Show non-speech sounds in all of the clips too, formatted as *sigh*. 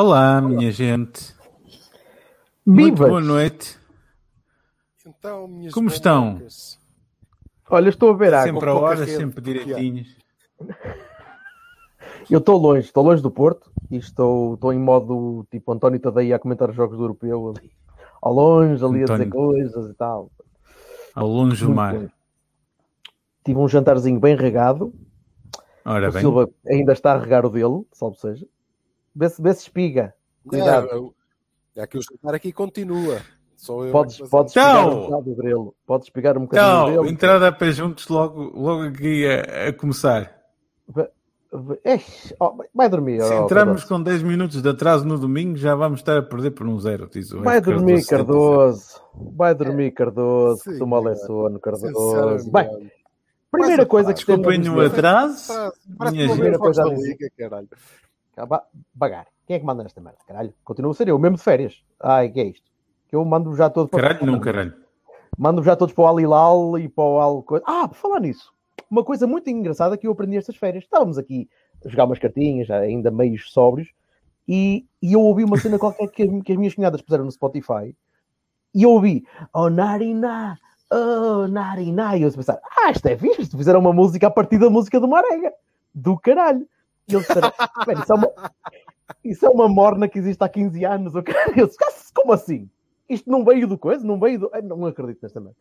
Olá, minha gente. Muito boa noite. Então, minhas Como estão? Olha, estou a ver água. Sempre a hora, rede sempre direitinhos. *laughs* Eu estou longe, estou longe do Porto e estou, estou em modo tipo António Tadeia a comentar os jogos do europeu ali. Ao longe, ali a dizer António. coisas e tal. Ao longe do mar. Tive um jantarzinho bem regado. Ora o bem. Silva ainda está a regar o dele, salvo seja. Vê se, vê se espiga. Cuidado. É, eu- é que o jantar aqui continua. Sou eu Podes, fazer- podes espigar Então! um bocado do grelo. Podes espigar um bocadinho Então, grelo. entrada a pé juntos logo, logo aqui a, a começar. Eish, oh, vai dormir. Se oh, entramos Cardoso. com 10 minutos de atraso no domingo, já vamos estar a perder por um zero, diz o Vai F. dormir, 77. Cardoso. Vai dormir, Cardoso. Sim, que tu mal é sono, Cardoso. Bem, primeira Mas, coisa que Desculpem o atraso. Parece Minha Primeira coisa da a dizer. liga, caralho. Bagar. Quem é que manda nesta merda? Caralho. Continua a ser eu, mesmo de férias. Ai, que é isto? Que eu mando já todos para Caralho, não, caralho. Mando já todos para o Alilal e para o Al... Ah, por falar nisso. Uma coisa muito engraçada que eu aprendi estas férias. Estávamos aqui a jogar umas cartinhas, ainda meios sóbrios, e, e eu ouvi uma cena *laughs* qualquer que, as- que as minhas cunhadas puseram no Spotify, e eu ouvi, oh, Narina, oh, Narina, e eu pensar, ah, isto é fixe, isto fizeram uma música a partir da música do Marega, do caralho. E eles disseram, "Espera, isso é uma... Isso é uma morna que existe há 15 anos. Eu, *laughs* eu disse, como assim? Isto não veio do coisa? Não veio do. Ai, Não acredito nesta merda.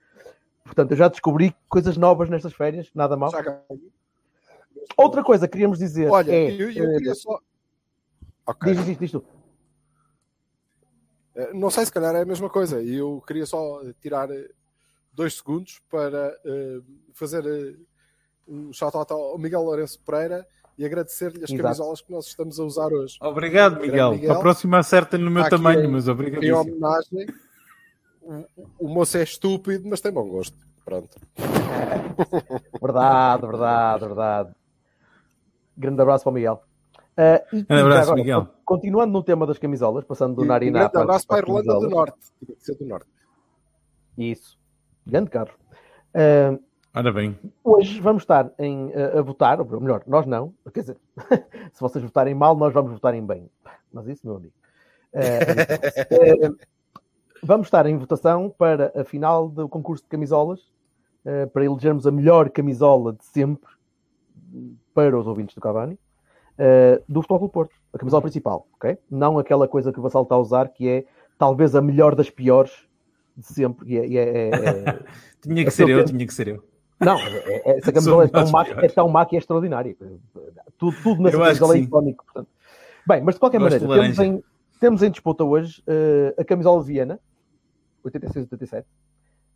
Portanto, eu já descobri coisas novas nestas férias, nada mal. Outra coisa que queríamos dizer Olha, é. eu, eu eh, queria só. Ok. Diz, diz, diz tu. Eh, Não sei se calhar é a mesma coisa. E eu queria só tirar eh, dois segundos para eh, fazer eh, um shout-out ao Miguel Lourenço Pereira e agradecer-lhe as Exato. camisolas que nós estamos a usar hoje. Obrigado, Miguel. Miguel. A próxima acerta no meu aqui tamanho, em- mas Em obrigadíssimo. homenagem, o, o moço é estúpido, mas tem bom gosto. Pronto. *laughs* Verdade, verdade, verdade. Grande abraço para o Miguel. Eh, e, Grande abraço, agora, Miguel. con- Continuando no tema das camisolas, passando do Nariná grande para, abraço para a Irlanda do. Norte. Tinha que ser do Norte. Isso. Grande carro. Eh, Ora bem. Hoje vamos estar em, eh, a votar, ou melhor, nós não, quer dizer, *laughs* se vocês votarem mal, nós vamos votar em bem. Mas isso, meu amigo. Eh, *laughs* vamos estar em votação para a final do concurso de camisolas, para elegermos a melhor camisola de sempre para os ouvintes do Cavani, do Futebol Clube Porto, a camisola principal, ok? Não aquela coisa que o Vassal está a usar, que é talvez a melhor das piores de sempre. E é- é- é- é- *laughs* Tinha que ser eu penso. tinha que ser eu. Não, é- é- essa *laughs* camisola é tão, má, é tão má que é extraordinária. Tudo, tudo nessa camisola é icónico. portanto. Bem, mas de qualquer Gosto de maneira, temos em, temos em disputa hoje eh, a camisola de Viena, 86-87,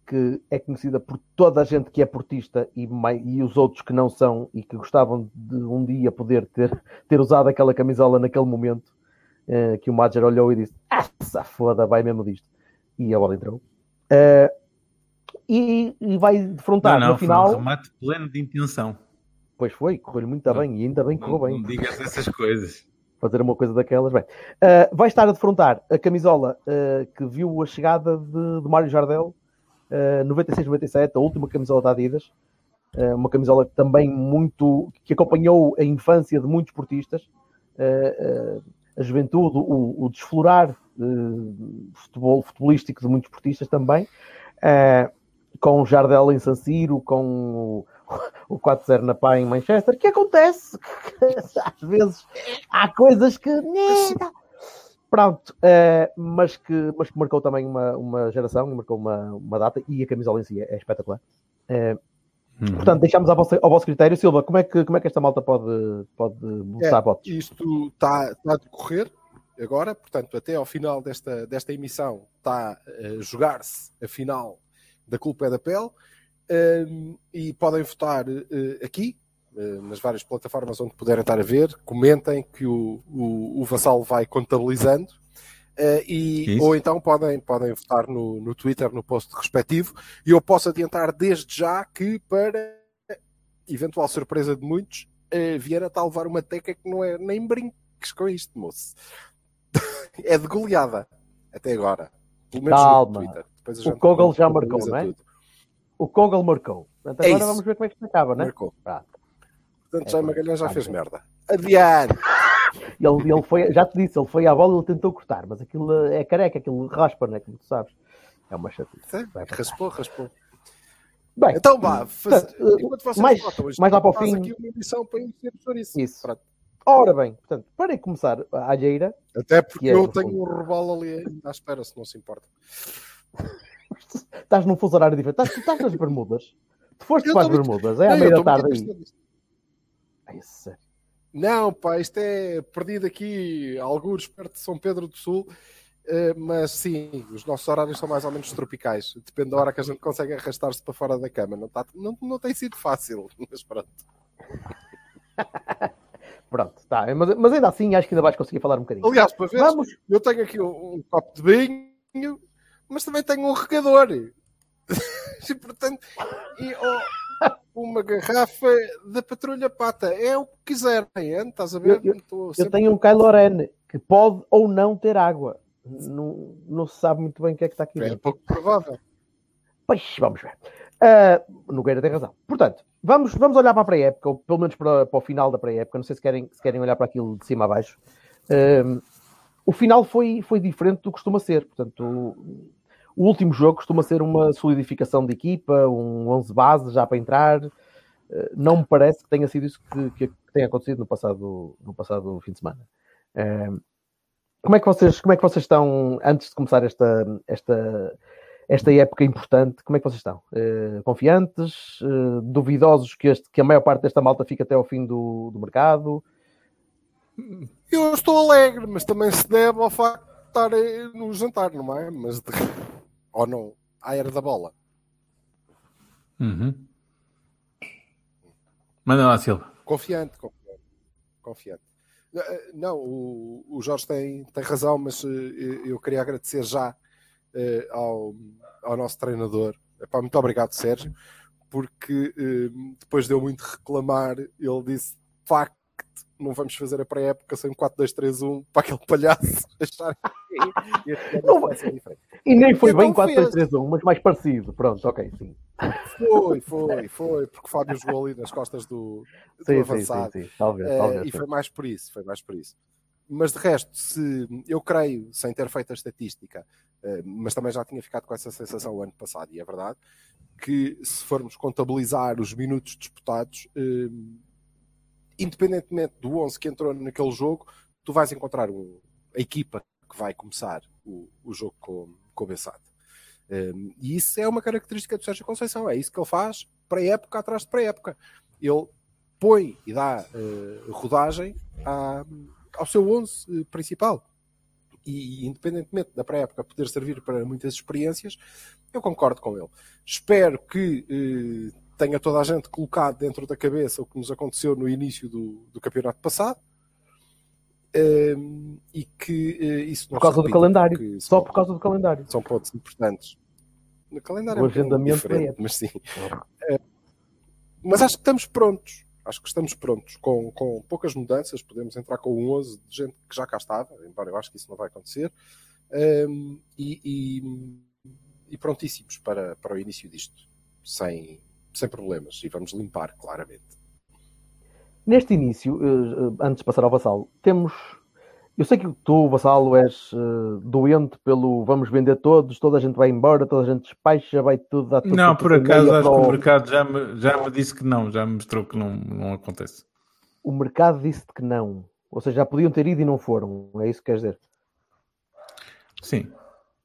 que é conhecida por toda a gente que é portista e, e os outros que não são e que gostavam de um dia poder ter, ter usado aquela camisola naquele momento eh, que o Madger olhou e disse: Ah, foda, vai mesmo disto. E a bola entrou. Eh, e, e vai defrontar Não, não, no foi final. um remate pleno de intenção. Pois foi, correu-lhe muito bem e ainda bem que Não, correu não bem. digas essas coisas. Fazer uma coisa daquelas. Bem, ah, vai estar a defrontar a camisola ah, que viu a chegada de, de Mário Jardel, ah, 96-97, a última camisola da Adidas. Uma camisola que também muito. que acompanhou a infância de muitos portistas. A juventude, o, o desflorar futebol, futebolístico de muitos portistas também. Ah, com o Jardel em San Siro, com o, *laughs* o 4-0 na PA em Manchester, que acontece *laughs* às vezes há coisas que né, tá. pronto, eh, mas, que, mas que marcou também uma, uma geração, marcou uma, uma data e a camisola em si é, é espetacular. Eh, Hum. portanto, deixamos ao vosso, ao vosso critério, Silva, como é que, como é que esta malta pode, pode botar É, votos? Isto está, está a decorrer agora, portanto, até ao final desta, desta emissão está a jogar-se a final da Culpa é da Pele. Um, e podem votar uh, aqui, uh, nas várias plataformas onde puderem estar a ver. Comentem que o, o, o Vassalo vai contabilizando. Uh, e, ou então podem, podem votar no, no Twitter, no post respectivo. E eu posso adiantar desde já que, para eventual surpresa de muitos, uh, Vieira está a levar uma teca que não é nem brinques com isto, moço. *laughs* é de goleada, até agora. Pelo menos Calma. no Twitter. Depois O Kogel já marcou, não é? tudo. O Kogel marcou. Portanto, É agora isso. vamos ver como é que isto acaba, né? Marcou. Pá. Portanto, É, já. Magalhães já fez merda. Adiante! *laughs* Ele, ele foi, já te disse, ele foi à bola e ele tentou cortar, mas aquilo é careca, aquilo raspa, né? Como tu sabes. É uma chatice. Raspou, raspou. Bem, Então vá, faz... Portanto, enquanto vocês mais- isto mais lá para o fim- aqui uma emissão para chouriço. Isso. Pronto. ora bem, portanto, para começar a alheira, Até porque Que é, eu tenho fundo. um robalo ali à espera, se não se importa. *laughs* estás num fuso horário diferente, estás, estás nas bermudas. Tu foste Eu para as muito- bermudas, é à meia da tarde aí. Ai, sério. Não, pá, isto é perdido aqui, alguns perto de São Pedro do Sul, eh, mas sim, os nossos horários são mais ou menos tropicais. Depende da hora que a gente consegue arrastar-se para fora da cama. Não, tá, não, não tem sido fácil, *laughs* mas pronto. *laughs* Pronto, tá. Mas, mas ainda assim acho que ainda vais conseguir falar um bocadinho. Aliás, para ver, Vamos, eu tenho aqui um, um copo de vinho, mas também tenho um regador. *laughs* e, portanto, e, oh, uma garrafa da Patrulha Pata. É o que quiserem, hein? estás a ver? Eu- eu sempre- tenho um Kylo Ren que pode ou não ter água. Não, não se sabe muito bem o que é que está aqui É dentro. pouco provável. Pois, vamos ver. Ah, Nogueira tem razão. Portanto, vamos, vamos olhar para a pré-época, ou pelo menos para, para o final da pré-época. Não sei se querem, se querem olhar para aquilo de cima a baixo. Ah, o final foi, foi diferente do que costuma ser. Portanto, o, último jogo costuma ser uma solidificação de equipa, um 11 base já para entrar. Ah, não me parece que tenha sido isso que, que, tenha acontecido no passado, no passado fim de semana. Ah, como é que vocês, como é que vocês estão antes de começar esta, esta, esta época importante? Como é que vocês estão? Eh, confiantes? Eh, duvidosos que, este, que a maior parte desta malta fique até ao fim do, do mercado? Eu estou alegre, mas também se deve ao facto estar eh, no jantar, não é? Mas de... *laughs* Ou não, à era da bola. Uhum. Manda lá, Silva. Confiante, confiante. confiante. Eh, Não, o, o Jorge tem, tem razão, mas eh, eu queria agradecer já eh, ao, ao nosso treinador. Epá, muito obrigado, Sérgio, porque eh, depois deu muito reclamar, ele disse: de facto, não vamos fazer a pré-época sem um 4-2-3-1 *laughs* para aquele palhaço achar. E nem foi Eu bem não fez. 4-3-3-1, mas mais parecido. Pronto, ok, sim. Foi, foi, foi, porque o Fábio jogou ali nas costas do, do Sim, avançado. sim, sim. Talvez, Eh, talvez. e foi mais por isso, foi mais por isso. Mas de resto, se eu creio, sem ter feito a estatística, eh, mas também já tinha ficado com essa sensação o ano passado, e é verdade, que se formos contabilizar os minutos disputados, eh, independentemente do 11 que entrou naquele jogo, tu vais encontrar um- a equipa que vai começar o, o jogo com, com o Bessade. Eh, e isso é uma característica do Sérgio Conceição, é isso que ele faz pré-época atrás de pré-época. Ele põe e dá eh, rodagem à- ao seu 11 principal. E independentemente da pré-época poder servir para muitas experiências, eu concordo com ele. Espero que eh, tenha toda a gente colocado dentro da cabeça o que nos aconteceu no início do, do campeonato passado. eh, e que eh, isso não Por causa do calendário. Só por causa do calendário. são pontos importantes. No calendário O é um agendamento é- mas sim. É, mas acho que estamos prontos. Acho que estamos prontos. Com, com poucas mudanças, podemos entrar com um 11 de gente que já cá estava, embora eu acho que isso não vai acontecer. Ehm, e, e- e prontíssimos para, para o início disto. Sem, sem problemas. E vamos limpar, claramente. Neste início, eh, eh, antes de passar ao Vassalo, temos. Eu sei que tu, Vassalo, és eh, doente pelo vamos vender todos, toda a gente vai embora, toda a gente despacha, vai tudo dar tudo Não, por acaso acho para que o o- mercado já me, já me disse que não, já me mostrou que não, não acontece. O mercado disse que não. Ou seja, já podiam ter ido e não foram. É isso que queres dizer? Sim.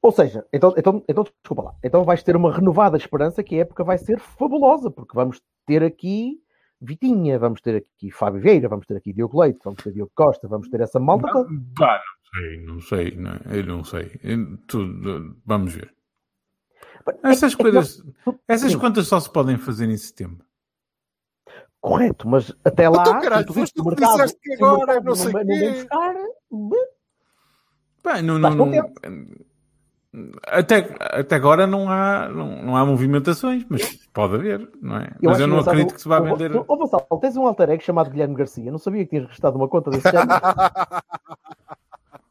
Ou seja, então, então, então desculpa lá. Então vais ter uma renovada esperança que a época vai ser fabulosa, porque vamos ter aqui Vitinha, vamos ter aqui Fábio Vieira, vamos ter aqui Diogo Leite, vamos ter Diogo Costa, vamos ter essa malta toda. Pá, não sei, não sei, não, eu não sei. Eu- tudo, vamos ver. Essas É coisas, nós- essas Sim. contas só se podem fazer em setembro. Correto, mas até lá, Então, caralho, tu foste tu o mercado, disseste que o agora, mercado não sei não, quê. buscar, Pá, não, não, não- até, até agora não há, não, não há movimentações, mas pode haver, não é? mas acho eu não engraçado acredito que se vá vender. Ô, Vassal, tens um alter ego chamado Guilherme Garcia. Não sabia que tinhas registado uma conta desse género.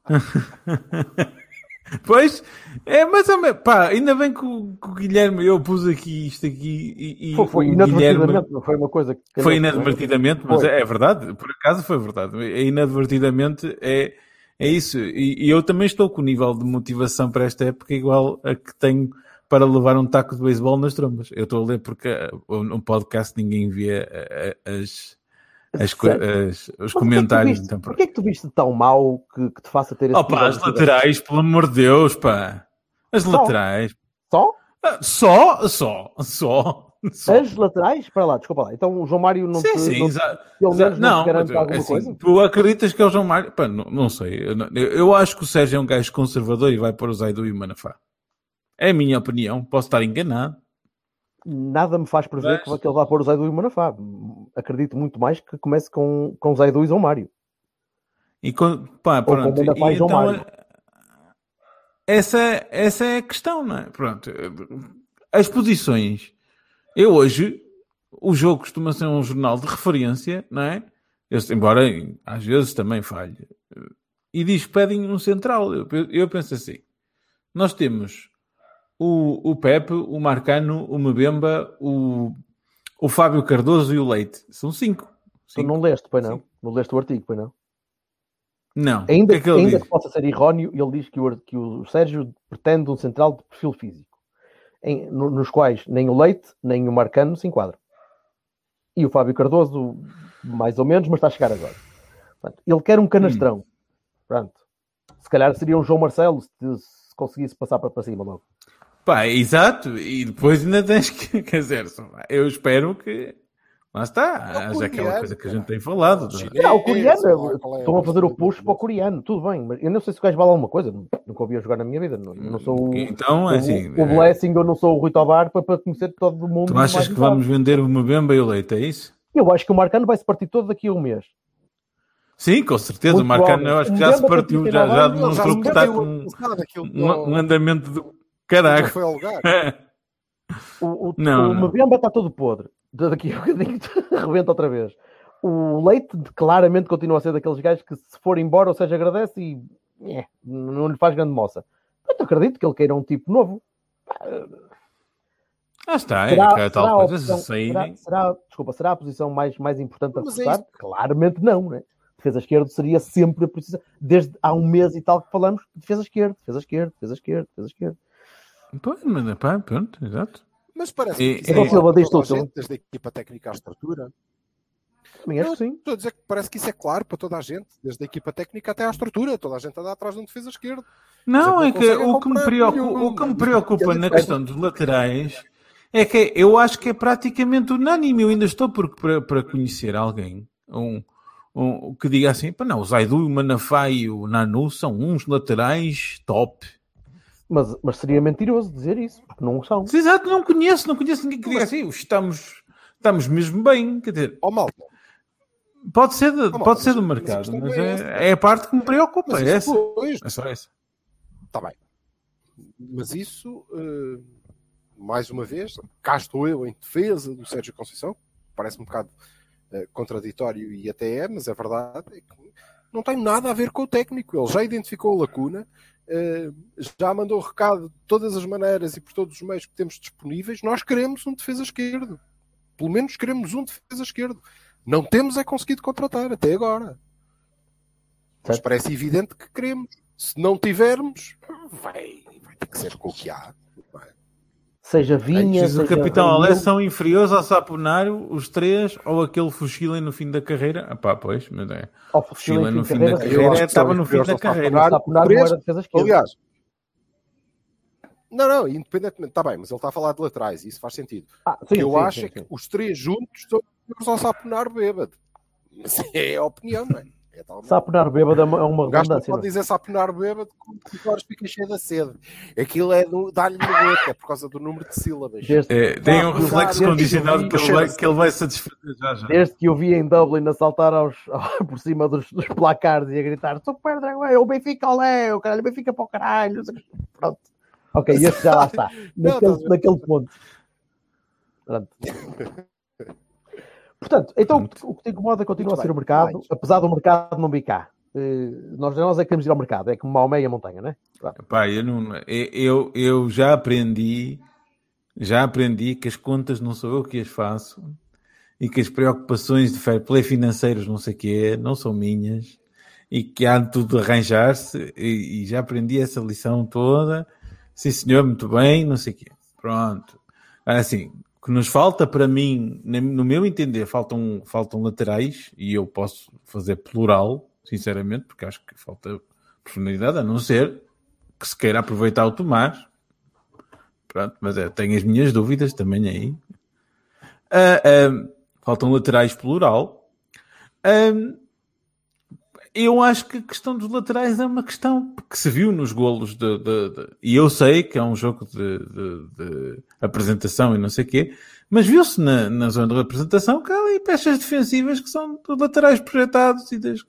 *laughs* Pois, é, mas é, pá, ainda bem que o, que o Guilherme, eu pus aqui isto aqui e, e Foi, foi inadvertidamente, Guilherme não foi uma coisa que. foi é? inadvertidamente, mas Foi. é, é verdade, por acaso foi verdade. É inadvertidamente é, é isso. E, e eu também estou com o nível de motivação para esta época igual a que tenho para levar um taco de beisebol nas trombas. Eu estou a ler porque uh, no podcast ninguém via uh, as, as, as- os Mas porquê que tu comentários. viste- Então. Porquê é que tu viste tão mal que, que te faça ter esse Opa, as laterais, pelo amor de Deus, pá. As Só? laterais. Só? Ah, Só, só, só. As laterais? Para lá, desculpa lá. Então o João Mário não Sim, te, sim, não, exa- exa- menos não, te alguma assim, coisa? Tu acreditas que é o João Mário? Pá, não, não sei. Eu, não- eu- acho que o Sérgio é um gajo conservador e vai pôr o Zaidu e o Manafá. É a minha opinião. Posso estar enganado. Nada me faz prever Mas- que, ele vá pôr o Zaidu e o Manafá. Acredito muito mais que comece com, com Zaidu e João Mário. E com, pá, com pronto. Manafá e E João então, Mário. essa, essa é a questão, não é? Pronto. As posições. Eu hoje, o jogo costuma ser um jornal de referência, não é? Eu, embora às vezes também falhe. E diz que pedem um central. Eu, eu penso assim. Nós temos o, o Pepe, o Marcano, o Mbemba, o, o Fábio Cardoso e o Leite. São cinco. Tu Cinco. não leste, pois não? Não leste o artigo, pois não? Não. Ainda, que é que ainda que possa ser erróneo, ele diz que o, que o Sérgio pretende um central de perfil físico, em- no- nos quais nem o Leite, nem o Marcano se enquadram. E o Fábio Cardoso, mais ou menos, mas está a chegar agora. Portanto, ele quer um canastrão. Pronto. Se calhar seria um João Marcelo se, se conseguisse passar para, para cima logo. Pá, exato, e depois ainda tens que, *laughs* quer dizer, eu espero que lá está, É o haja aquela coisa que a gente tem falado. Não é? Não, o coreano, é estão a fazer o push para o coreano, tudo bem, mas eu não sei se o gajo vale alguma coisa, nunca ouvi a jogar na minha vida, não, não sou o, Então, é assim, o, o Blessing, eu não sou o Rui Tobar para, para conhecer todo o mundo. tu achas que vamos vender o Mbemba e o Leite, é isso? Eu acho que o Marcano vai se partir todo daqui a um mês. Sim, com certeza, Muito o Marcano provável. eu acho que já se partiu, já, 39 já já demonstrou que está com um, um andamento ao lugar. O, o, Não, o não. Mbemba está todo podre. Daqui a *laughs* um bocadinho rebenta outra vez. O Leite claramente continua a ser daqueles gajos que se for embora, ou seja, agradece e eh, não lhe faz grande moça. Mas eu acredito que ele queira um tipo novo. Ah, está, é, Será, é será, tal a coisa, opção- saírem. será, será- desculpa, será a posição mais, mais importante a Mas é reforçar? Claramente não, né? Defesa esquerda seria sempre a posição. Desde há um mês e tal que falamos, defesa esquerda, defesa esquerda, defesa esquerda, defesa esquerda. Pois, mas, pá, pronto, exato. Mas parece E- que isso é claro para diz toda a tudo. gente, desde a equipa técnica à estrutura. Também acho Não, que sim. Estou a dizer que parece que isso é claro para toda a gente, desde a equipa técnica até à estrutura. Toda a gente anda atrás de um defesa esquerdo. Não, é é que conseguem o que me preocupa, o que me preocupa É na questão dos laterais é que eu acho que é praticamente unânime. Eu ainda estou por, para, para conhecer alguém um, um, que diga assim: pá, não, o Zaidu, o Manafá e o Nanu são uns laterais top. Mas, mas seria mentiroso dizer isso, porque não são. Exato, não conheço, não conheço ninguém que diga assim: estamos, estamos mesmo bem. Quer dizer, Ó malta, pode ser, de- malta, pode ser mas- do mas mercado, mas não é é, é a parte que me preocupa. mas É isso essa. É só essa. Está bem. Mas isso, eh, mais uma vez, cá estou eu em defesa do Sérgio Conceição. Parece um bocado eh, contraditório e até é, mas é verdade. é que não tem nada a ver com o técnico. Ele já identificou a lacuna, eh, já mandou recado de todas as maneiras e por todos os meios que temos disponíveis. Nós queremos um defesa esquerdo. Pelo menos queremos um defesa esquerdo. Não temos é conseguido contratar até agora. Mas parece evidente que queremos. Se não tivermos, vai, vai ter que ser com o que há. Seja Vinha, Diz o Capitão Reinildo, Alé são inferiores ao Saponário, os três, ou aquele fuxilem no fim da carreira. Ah pá, pois, mas é. Fuxila Fuxila, no fim da carreira, estava no fim da carreira. Saponário. O Saponar não era defesa esquerda. Aliás, não, não, independentemente, está bem, mas ele está a falar de laterais, isso faz sentido. Ah, O sim, eu sim, acho sim, é que os três juntos são inferiores ao Saponar bêbado. Mas é a opinião, não é? É tal. Saponar bêbado é uma, é uma não redundância. não pode é? dizer saponar bêbado que 5 horas fica cheio da sede. Aquilo é do, dá-lhe no boca, é por causa do número de sílabas. Desde, É, tem um reflexo condicionado que ele vai, que ele vai satisfazer já já. desde que eu vi em Dublin a saltar aos, *laughs* por cima dos, dos placares e a gritar Super Dragão, é o Benfica olé, o caralho, o Benfica para o caralho. não. Pronto. Ok, esse já lá está. *laughs* Não, Naquele, a ver? naquele ponto. Pronto. *laughs* Portanto, então o que te incomoda continua a Muito ser o bem, mercado, mais. apesar do mercado não bicar. Eh, nós, nós é que queremos ir ao mercado, é como Maomé e a montanha, né? Pronto. Pá, eu, não, eu, eu já aprendi, já aprendi que as contas não sou eu que as faço e que as preocupações de fair play financeiros, não sei o quê, não são minhas e que há de tudo arranjar-se e, e já aprendi essa lição toda. Sim, senhor, muito bem, não sei o quê. Pronto. Agora, assim, o que nos falta para mim, no meu entender, faltam, faltam laterais e eu posso fazer plural, sinceramente, porque acho que falta profundidade, a não ser que se queira aproveitar o Tomás. Pronto, mas é, tenho as minhas dúvidas também aí. Ah, faltam laterais plural. Ah, eu acho que a questão dos laterais é uma questão que se viu nos golos de, de- de- e eu sei que é um jogo de, de- apresentação e não sei o quê, mas viu-se na, na zona de representação que há ali peças defensivas que são de laterais projetados e das,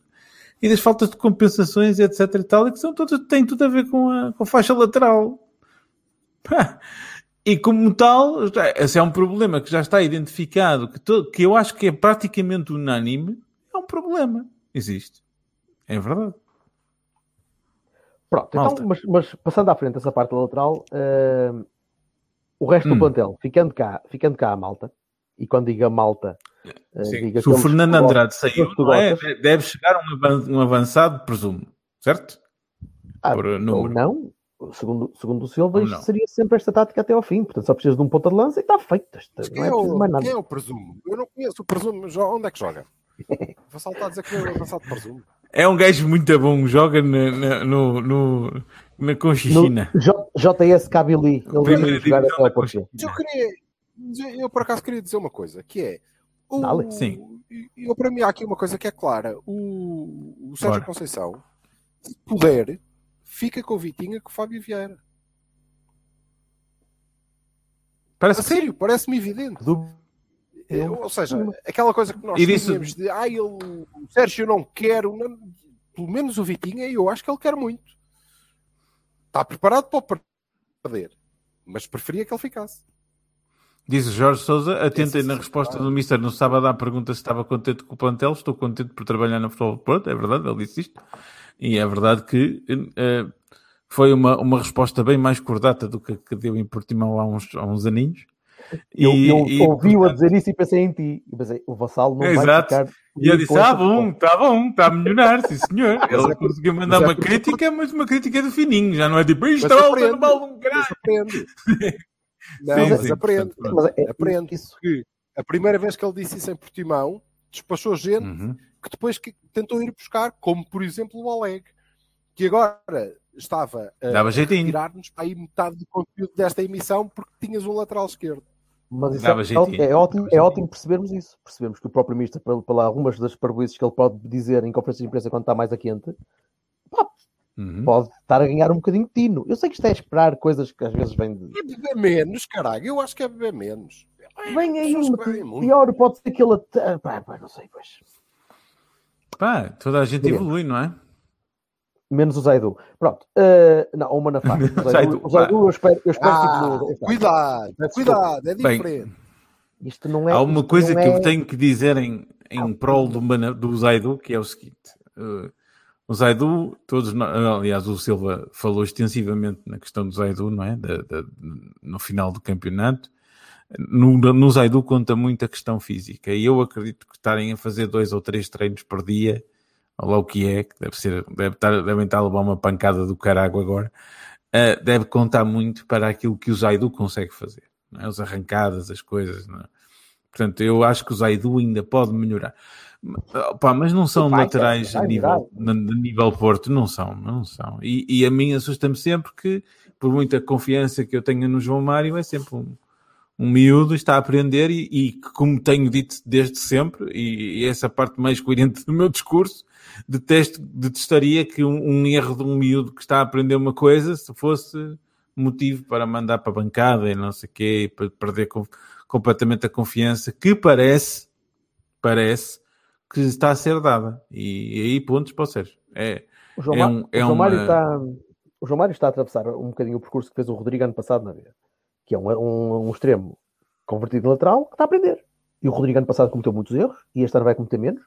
e das faltas de compensações etc e tal, e que são todas, têm tudo a ver com a, com a faixa lateral. E como tal, esse é um problema que já está identificado, que, que eu acho que é praticamente unânime, é um problema. Existe. É verdade. Pronto, Malta. então, mas, mas passando à frente essa parte lateral, eh, o resto Hum. do plantel, ficando cá, ficando cá a malta, e quando digo a malta, eh, digo Se o Fernando Andrade saiu, é? deve chegar um avan- um avançado, presumo. Certo? Ah, por ou número. não, segundo, segundo o Silva, isto seria sempre esta tática até ao fim. Portanto, só precisas de um ponta de lança e está feito. Não Quem é é, preciso mais o, nada. quem é o presumo? Eu não conheço o presumo. Onde é que joga? *laughs* Vou saltar a dizer que é o avançado presumo. É um gajo muito bom, joga na, na, no, no, na No Conchichina. JS Kabili, ele jogar Porto. Mas Eu, queria, eu por acaso queria dizer uma coisa, que é. O, Dale. Sim. Eu, para mim, há aqui uma coisa que é clara. O, o Sérgio Bora. Conceição, se puder, fica com o Vitinha com o Fábio Vieira. Parece A sério, parece-me evidente. Do- Eu- ou seja, aquela coisa que nós E tínhamos de ah, ele, o Sérgio eu não quero, não- pelo menos o Vitinha, eu acho que ele quer muito. Está preparado para o perder, mas preferia que ele ficasse. Diz Jorge Souza, atentei Esse- na resposta do Mister no sábado à pergunta se estava contente com o plantel. Estou contente por trabalhar na Futebol Porto, é verdade, ele disse isto. E é verdade que eh, foi uma, uma resposta bem mais cordata do que a que deu em Portimão há uns, há uns aninhos. Eu, E- eu e, ouvi-o a dizer isso e pensei em ti. E pensei, o vassalo não vai Exato. ficar. E eu disse, ah, bom, resposta." está bom, está a melhorar, sim senhor. *laughs* Ele é- conseguiu mandar mas é uma crítica, mas uma crítica de fininho, já não é tipo, isto Mas está aprende. no mal de um aprende. *laughs* Não, Sim, mas sim, aprende. portanto, Mas é- Aprende. Isso, Que a primeira vez que ele disse isso em Portimão, despachou gente Uhum. que depois que tentou ir buscar, como por exemplo o Oleg, que agora estava a jeitinho. tirar-nos para aí metade do conteúdo desta emissão porque tinhas um lateral esquerdo. Mas isso Dava é, é ótimo, é jeitinho. ótimo percebermos isso. Percebemos que o próprio pela, pela algumas das parboices que ele pode dizer em conferências de imprensa quando está mais a quente, Uhum. pode estar a ganhar um bocadinho de tino. Eu sei que isto é esperar coisas que às vezes vêm de. É beber menos, caralho. Eu acho que é beber menos. Vem aí um pior, pode ser que ele. até- Pá, pá, não sei, pois. Pá, toda a gente evolui, não é? Menos o Zaidu. Pronto. eh, não, o Manafá. *laughs* O Zaidu, o Zaidu eu espero, eu espero Ah, que cuidado, cuidado, é Bem, diferente. Isto não é. Há uma coisa não que é- eu tenho que dizer em, em prol do, Mana- do Zaidu, que é o seguinte. eh, o Zaidu, todos, nó- aliás, o Silva falou extensivamente na questão do Zaidu, não é? Da- da- no final do campeonato. No, no Zaidu conta muito a questão física e eu acredito que estarem a fazer dois ou três treinos por dia, ou lá o que é, que deve ser, deve estar, devem estar a levar uma pancada do carago agora, eh, deve contar muito para aquilo que o Zaidu consegue fazer. É? As arrancadas, as coisas, não é? Portanto, eu acho que o Zaidu ainda pode melhorar. Opa, mas não são Vai, laterais a nível, de nível Porto, não são, não são. E, e a mim assusta-me sempre que, por muita confiança que eu tenha no João Mário, é sempre um, um miúdo está a aprender e, e como tenho dito desde sempre, e, e essa parte mais coerente do meu discurso, detesto, detestaria que um, um erro de um miúdo que está a aprender uma coisa se fosse motivo para mandar para a bancada e não sei o quê, para perder com, completamente a confiança que parece, parece que está a ser dada. E, e aí pontos para o Sérgio. É, O João, é um- o é João Mário uma- está, o João Mário está a atravessar um bocadinho o percurso que fez o Rodrigo ano passado na vida, que é um, um, um extremo convertido em lateral que está a aprender. E o Rodrigo ano passado cometeu muitos erros e este ano vai cometer menos.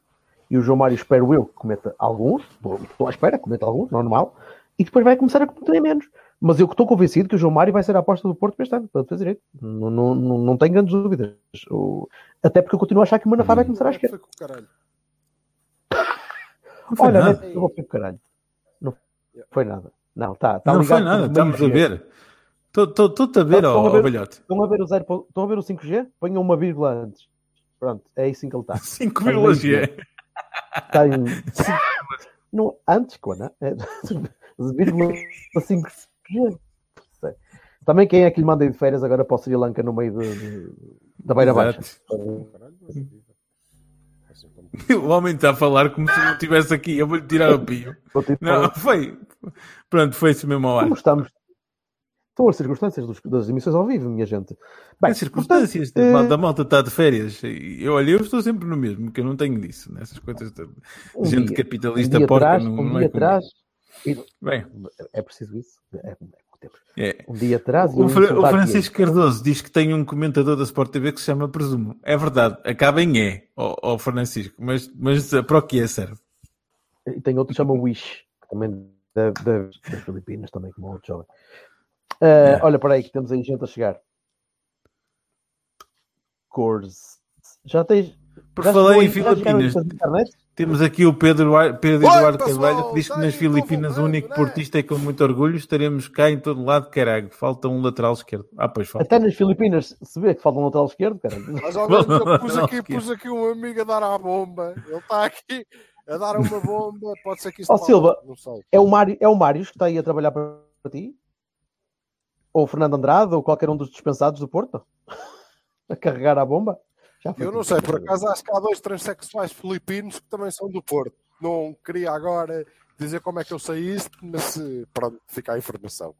E o João Mário, espero eu, que cometa alguns, Bom, estou à espera, cometa alguns, normal, e depois vai começar a cometer menos. Mas eu que estou convencido que o João Mário vai ser a aposta do Porto para este ano, para defesa direito. Não, não, não, não tenho grandes dúvidas. O- Até porque eu continuo a achar que o Manafá vai começar à esquerda. Foi com o caralho. *laughs* não foi Olha, nada. eu vou para o caralho. Não foi nada. Não, tá, tá não foi nada, estamos a ver. Estou-te a ver, Estão ó, a ó, ver- velhote. Estão a ver o, zero, po- estão a ver o 5G? Ponham uma vírgula antes. Pronto, é assim que ele *laughs* está. 5 Mas vírgulas G. Está em. *laughs* Não, antes, quando? É, vírgula 5G. Sei. Também quem é que lhe manda de férias agora para o Sri Lanka no meio de- de- da Beira Baixa? Exato. É. Assim como- O homem está a falar como se não estivesse aqui. Eu vou-lhe tirar o pio. Não, foi. Pronto, foi-se mesmo ao ar. Como estamos? Estão as circunstâncias dos- das emissões ao vivo, minha gente. Bem, As circunstâncias portanto, da eh, da malta está de férias. Eu, olha, eu estou sempre no mesmo, que eu não tenho disso. Nessas coisas de um gente dia- capitalista um dia porca atrás, não, um não dia é atrás, e- Bem, é preciso isso? É, é, é. Um dia atrás, O, Fra- o Francisco Cardoso diz que tem um comentador da Sport TV que se chama Presumo. É verdade, acaba em E, ó ó Francisco, mas, mas para o que é serve? E tem outro que chama Wish, que também deve, das Filipinas, também como outro jovem. É. Olha para aí que temos aí gente a chegar. Cores. Já tens. Por já falar em Filipinas, temos aqui o Pedro, Pedro Oi, Eduardo Carvalho que diz que nas tô Filipinas o único né? portista é com muito orgulho estaremos cá em todo lado, caralho. Falta um lateral esquerdo. Ah, pois falta. Até nas Filipinas se vê que falta um lateral esquerdo, cara. Mas ao menos eu *laughs* pus aqui, pus aqui um amigo a dar a bomba. Ele está aqui a dar uma bomba. Pode ser que isto Ó, fale, Silva. Não sei. É o, Mário, é o Mário que está aí a trabalhar para ti? Ou o Fernando Andrade, ou qualquer um dos dispensados do Porto? *laughs* A carregar a bomba? Já foi Eu não sei, por acaso acho que há dois transexuais filipinos que também são do Porto. Não queria agora dizer como é que eu sei isto, mas eh, pronto, fica a informação.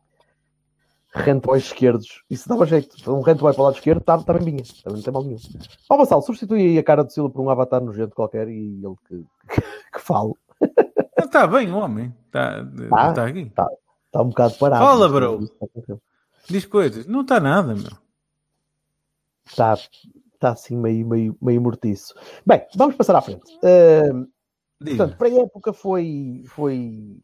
Handboys esquerdos. Isso dava jeito. Um handboy para o lado esquerdo está tá bem vinha. Também não tem mal nenhum. Ó, Vassal, substitui aí a cara do Silva por um avatar nojento qualquer e ele que, que, *laughs* que fale. Está bem o homem. Está Ah. está aqui. Está um bocado parado. Fala, Mas, bro. Diz coisas. Não está nada, meu. Está, está assim meio, meio, meio mortiço. Bem, vamos passar à frente. Diz. portanto, para a época foi, foi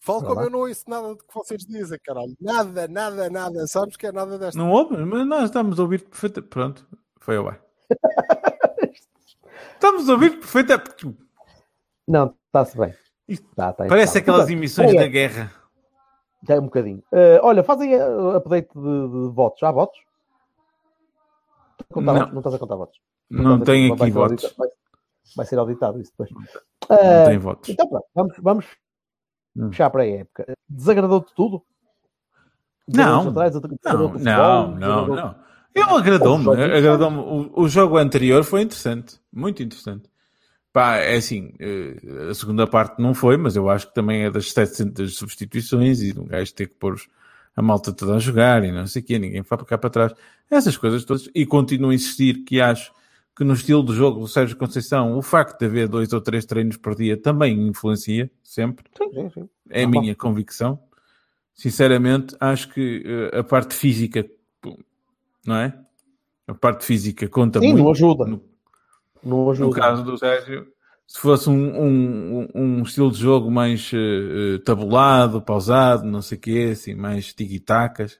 Falo como eu não ouço nada do que vocês dizem, caralho. Nada, nada, nada. Sabes que é nada desta. Não houve, mas nós estamos a ouvir perfeitamente. Pronto, foi ao ar. *laughs* estamos a ouvir perfeitamente. Não, está-se bem. Isto Tá, tá Parece impecável. aquelas emissões da guerra. Já é um bocadinho. Eh, olha, fazem uh, update de, de votos. Há votos? Contar Não. votos? Não estás a contar votos? Não a- tem aqui votos. auditado- Vai, vai ser auditado isso depois. Não Eh, tem votos. Então pronto, vamos, vamos Hum. fechar para a época. Desagradou-te tudo? Não. Atrás, Não, não, futebol, não, desagradou-te- não. Eu agradou-me, agradou-me. O, o jogo anterior foi interessante, muito interessante. Pá, é assim, eh, a segunda parte não foi, mas eu acho que também é das 700 substituições e um gajo ter que pôr a malta toda a jogar e não sei o quê, ninguém vai para cá para trás. Essas coisas todas. E continuo a insistir que acho que no estilo de jogo do Sérgio Conceição, o facto de haver dois ou três treinos por dia também influencia, sempre. Sim, sim, sim. É a minha convicção. Sinceramente, acho que eh, a parte física, não é? A parte física conta muito. não ajuda. No, No caso do Sérgio, se fosse um, um, um estilo de jogo mais eh, tabulado, pausado, não sei o quê, assim, mais tiki-tacas,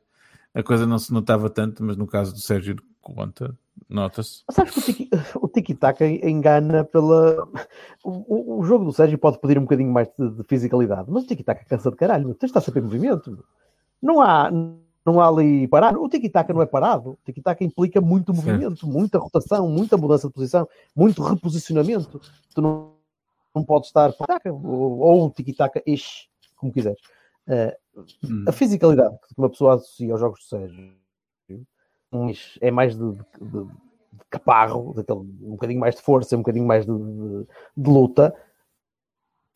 a coisa não se notava tanto, mas no caso do Sérgio conta, nota-se. Sabes que o tiki- *laughs* o tiki-taka engana pela. O, o- o jogo do Sérgio pode pedir um bocadinho mais de, de fisicalidade, mas o tiki-taka cansa de caralho. meu. Tens de estar sempre em movimento. meu. Não há, não há ali parar. O tiki-taka não é parado. O tiki-taka implica muito movimento, muita rotação, muita mudança de posição, muito reposicionamento. Tu não, não podes estar tiki-taka ou, ou tiki-taka-ish, como quiseres. Eh, Hum. a fisicalidade que uma pessoa associa aos jogos do Sérgio é mais de, de, de- de caparro, daquele, um bocadinho mais de força, um bocadinho mais de, de- de luta,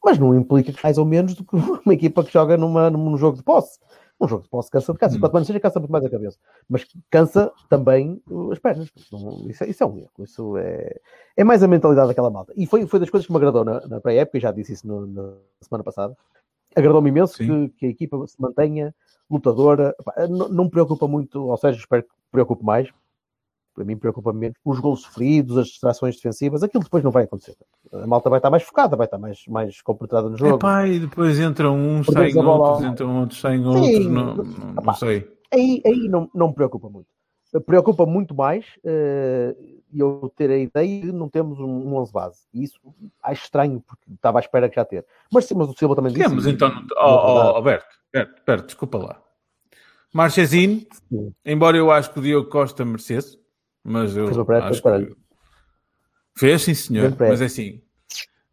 mas não implica mais ou menos do que *laughs* uma equipa que joga numa, num jogo de posse. Um jogo de posse cansa de cansa. Hum. Quanto mais seja, cansa muito mais a cabeça. Mas cansa também as pernas. Isso, é- isso é um erro. Isso é, é mais a mentalidade daquela malta. E foi, foi das coisas que me agradou na, na pré-época, e já disse isso no- na semana passada. Agradou-me imenso que, que a equipa se mantenha lutadora. Não, não me preocupa muito, ou seja, espero que preocupe mais. Para mim, preocupa menos os gols sofridos, as distrações defensivas. Aquilo depois não vai acontecer. A malta vai estar mais focada, vai estar mais, mais compenetrada no jogo. Epá, e depois entram uns, saem outros, entram outros, saem outros, não, não, não sei. aí, aí não, não me preocupa muito. Preocupa muito mais eh, eu ter a ideia de não temos um, um 11 base. E isso acho estranho, porque estava à espera que já ter. Mas, sim, mas o Silva também disse. Temos então. Oh, oh, Alberto, Alberto, desculpa lá. Marchezinho, embora eu acho que o Diogo Costa merecesse, mas eu Fez uma acho que... Fez, sim, senhor. Mas é assim.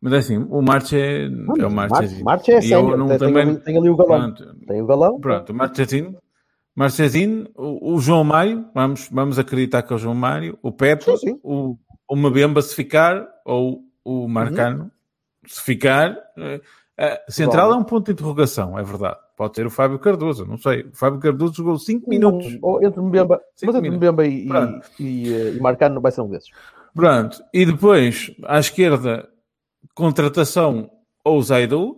Mas é assim, o Marche é, é o Marchezinho. Marcha é sério. não Tem, tem também- ali, tem ali o galão. Pronto, Tem o galão. Pronto, o Marchezinho, Marchezinho o, o João Mário, vamos, vamos acreditar que é o João Mário, o Pepe, Sim, sim. o, o Mabemba se ficar, ou o Marcano se ficar. eh, central é um ponto de interrogação, é verdade. Pode ser o Fábio Cardoso, não sei. O Fábio Cardoso jogou 5 minutos. Ou entre Mbemba, mas entre. Mbemba e, e, e, eh, e Marcano não vai ser um desses. Pronto, e depois à esquerda, contratação ou Zaidu,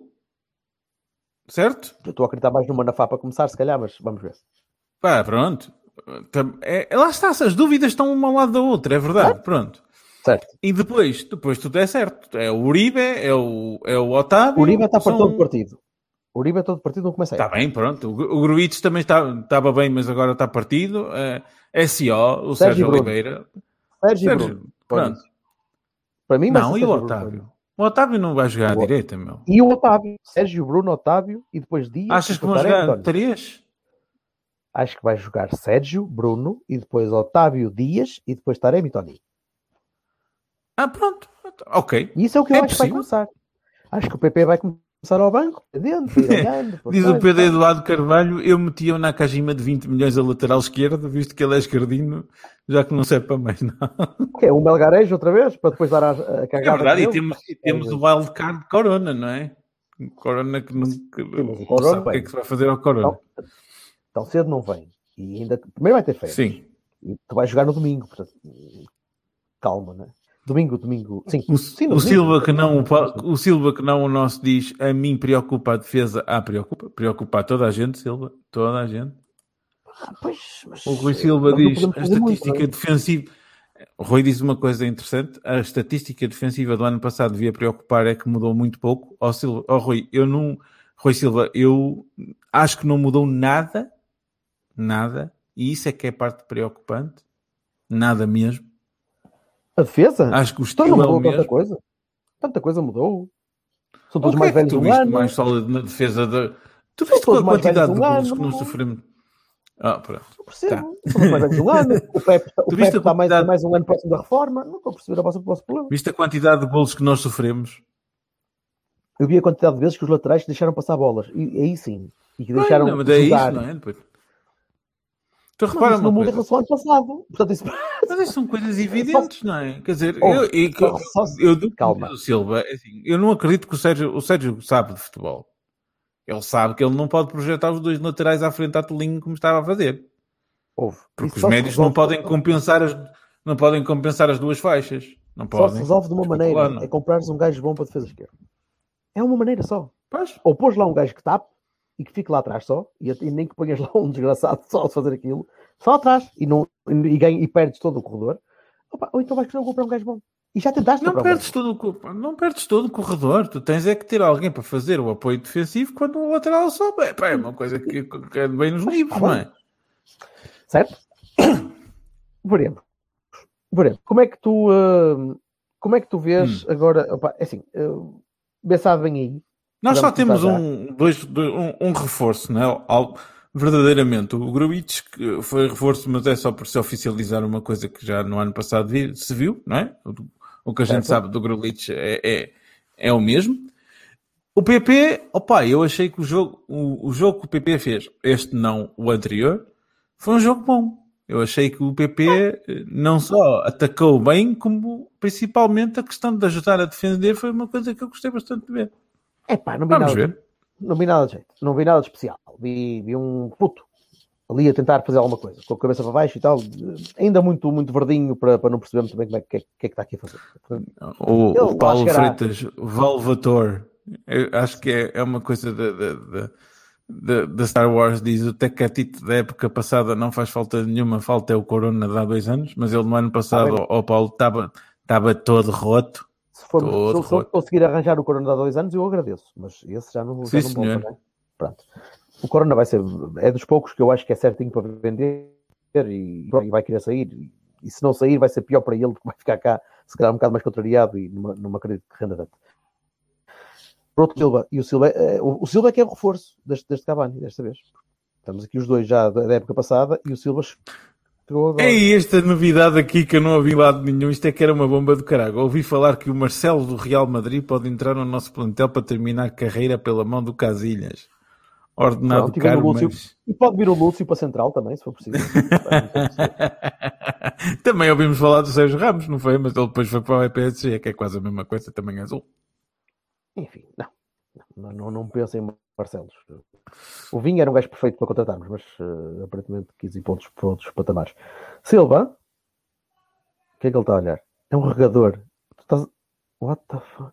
certo? Eu estou a acreditar mais no Manafá para começar, se calhar, mas vamos ver. Pá, pronto. Tam- É, lá está, as dúvidas estão uma ao lado da outra, é verdade. Pronto. Certo. E depois, depois tudo é certo. É o Uribe, é o, é o Otávio. O Uribe está para são- todo partido. O Uribe é todo partido, não começa aí. Está bem, pronto. O, o Gruites também estava bem, mas agora está partido. É, SO, o Sérgio Sérgio. Oliveira. Sérgio, Sérgio, Bruno. pronto. Para mim, Não, e o Otávio? Bruno. O Otávio não vai jogar à O- direita, meu. E o Otávio. Sérgio, Bruno, Otávio e depois Dias. Achas que vão jogar António. três? Acho que vai jogar Sérgio, Bruno e depois Otávio, Dias e depois Taremi e Tony. Ah, pronto. Ok. Isso é o que eu É acho que vai possível. começar. Acho que o PP vai começar ao banco, dentro, ir *laughs* olhando. Diz o Pedro tal. Eduardo Carvalho, eu metia o Nakajima de 20 milhões a lateral esquerdo, visto que ele é esquerdino, já que não serve para mais nada. O quê? Um Melgarejo outra vez? Para depois dar a, a É cagada. verdade, e temos, e temos o wildcard de Corona, não é? Corona que não, que o não Corona, sabe o que é que se vai fazer ao Corona. Não. Tão cedo não vem. E ainda primeiro vai ter férias. Sim. E tu vais jogar no domingo, portanto, calma, né? Domingo, domingo. Sim, O, sim, no o domingo. Silva que não, o o Silva que não o nosso diz, a mim preocupa a defesa. Ah, preocupa, preocupa toda a gente, Silva, toda a gente. Ah, pois, O Rui Silva diz a muito, estatística não é? defensiva. O Rui diz uma coisa interessante: a estatística defensiva do ano passado devia preocupar, é que mudou muito pouco. Ó Silva, ó Rui, eu não. Rui Silva, eu acho que não mudou nada, nada, e isso é que é parte preocupante, nada mesmo. A defesa? Acho que o Então não estilo é mudou tanta mesmo. coisa. Tanta coisa mudou. São todos mais é que velhos tu viste ano. mais sólido na defesa da. Tu viste com a mais quantidade de gols que nós não- sofremos? Ah, pronto. Não percebo. Tá. Mais velhos um ano. *laughs* O Pepe, o Pepe está mais, quantidade- mais um ano próximo da reforma. Não estou a perceber a vossa, o vosso problema. Viste a quantidade de gols que nós sofremos? Eu vi a quantidade de vezes que os laterais deixaram passar bolas. E aí sim. E que deixaram Não, mas é isso, não é? Depois... Tu Mas repara isso não uma muda em coisa. relação ao ano passado. Portanto, isso... *laughs* Mas isso são coisas evidentes, não é? Quer dizer, Oh, eu, só- só- eu calma. Silva, é assim, eu não acredito que o Sérgio, o Sérgio sabe de futebol. Ele sabe que ele não pode projetar os dois laterais à frente à Tolinho como estava a fazer. Houve. Porque Isso os médios não resolve- podem compensar as, não podem compensar as duas faixas. Não Só se podem. resolve de uma maneira. não. É comprares um gajo bom para a defesa esquerda. É uma maneira só. Pois. Ou pôs lá um gajo que tape e que fique lá atrás só, e, e nem que ponhas *laughs* lá um desgraçado só a fazer aquilo, só atrás, e, não, e, ganha, e perdes todo o corredor. Opa, ou então vais querer comprar um gajo bom. E já tentaste Não perdes, todo o, não perdes todo o corredor. Tu tens é que ter alguém para fazer o apoio defensivo quando o lateral sobe. É, pá, é uma coisa que, que é bem nos livros, tá não bem. é? Certo? *coughs* Veremos. Veremos. Como é que tu, hum, como é que tu vês Hum. agora? Opa, é assim, uh, Bessado vem aí. Nós só temos um, dois, dois- um, um reforço, não é? Al- verdadeiramente. O Gruitch que foi reforço, mas é só por se oficializar uma coisa que já no ano passado vi- se viu, não é? O, o que a gente sabe do Gruitch é, é, é o mesmo. O PP, opa, eu achei que o jogo, o, o jogo que o PP fez, este não, o anterior, foi um jogo bom. Eu achei que o PP eh, não só atacou bem, como principalmente a questão de ajudar a defender foi uma coisa que eu gostei bastante de ver. É pá, não vi Vamos nada. ver. Não vi nada de jeito. Não vi nada de especial. Vi, vi um puto ali a tentar fazer alguma coisa, com a cabeça para baixo e tal. Ainda muito, muito verdinho para, para não perceber muito bem como é que, que, é que está aqui a fazer. O, Ele o Paulo chegará. Freitas Valvator, eu acho que é, é uma coisa da, Star Wars, diz o Tecatito da época passada não faz falta nenhuma, falta é o Corona de há dois anos, mas ele no ano passado, bem. o Paulo, estava estava todo roto. Se for Todo se eu- conseguir arranjar o Corona de há dois anos, eu agradeço. Mas esse já não, já Sim, não senhor. não é? Pronto. O Corona vai ser, é dos poucos que eu acho que é certinho para vender e, e vai querer sair. E se não sair, vai ser pior para ele, porque *laughs* vai ficar cá, se calhar um bocado mais contrariado e numa, numa acredito que renda tanto. Pronto, Silva. E o Silva, é- o, o Silva é que é o reforço deste, deste Cavani, desta vez. Estamos aqui os dois já da, da época passada e o Silva chegou agora. É esta novidade aqui que eu não ouvi lado nenhum, isto é que era uma bomba do caralho. Ouvi falar que o Marcelo do Real Madrid pode entrar no nosso plantel para terminar carreira pela mão do Casilhas. Ordenado Pronto, e vem o caro, mas... E pode vir o Lúcio para a central também, se for preciso. *laughs* também ouvimos falar do Sérgio Ramos, não foi? Mas ele depois foi para o EPSG, que é quase a mesma coisa, também é azul. Enfim, não. Não, não, não penso em Marcelos. O Vinho era um gajo perfeito para contratarmos, mas eh, aparentemente quis ir para outros, para outros patamares. Silva? O que é que ele está a olhar? É um regador. Tu estás... What the fuck?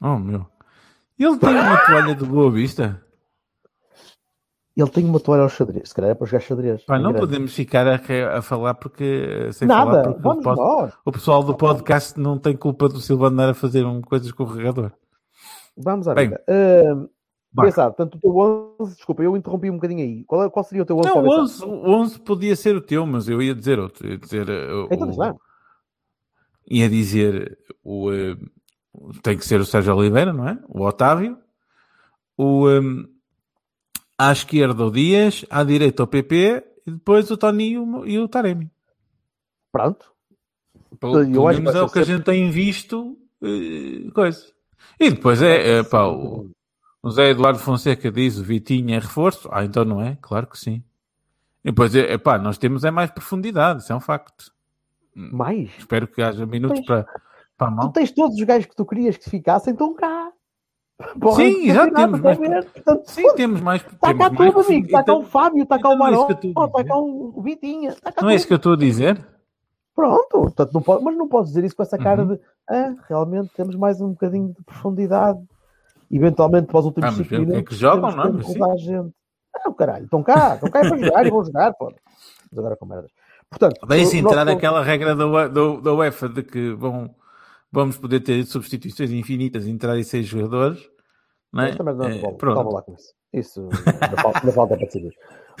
Oh, meu. Ele tem uma toalha de boa vista? Ele tem uma toalha ao xadrez. Se calhar é para jogar xadrez. Pá, É não grande. podemos ficar a, a falar porque... Sem Nada, falar porque o, pod- o pessoal do podcast não tem culpa do Silva andar a fazer um, coisas com o regador. Vamos à Bem. vida. Uh, pensado, portanto, o teu 11, desculpa, eu interrompi um bocadinho aí. Qual, é- qual seria o teu 11 Não, o o 11, o 11 podia ser o teu, mas eu ia dizer outro. Ia dizer, eh, o- Então, diz lá. ia dizer o, eh, tem que ser o Sérgio Oliveira, não é? O Otávio. O, eh, à esquerda o Dias, à direita o PP e depois o Toninho e o Taremi. Pronto. Pelo, pelo menos é o ser que a gente tem visto. eh, coisa. E depois é, é pá, o, o Zé Eduardo Fonseca diz o Vitinho é reforço. Ah, então não é? Claro que sim. E depois é, é pá, nós temos é mais profundidade, isso é um facto. Mais? Espero que haja minutos Tens- para, para a Tu mão. tens todos os gajos que tu querias que ficassem, estão cá. Sim, já temos mais-. Portanto, Sim, temos mais. Está cá tudo, amigo. Está cá o Fábio, está cá o Marão, está cá o Vitinha. Não é isso que eu estou a dizer? Pronto, portanto, não pode, mas não podes dizer isso com essa cara Uhum. de ah, realmente temos mais um bocadinho de profundidade. Eventualmente, para os últimos Vamos 5 ver o que é minutos, que jogam, não é? Mas gente. Não, caralho, estão cá, estão cá para jogar e vão jogar, pô. Mas agora com merdas. Portanto, Deixe o entrar nosso- aquela regra da, da, da UEFA de que vão, vamos poder ter substituições infinitas entrar em seis jogadores. Não é? Não é Eh, pronto. Lá com isso. Isso falta, ainda falta para decidir.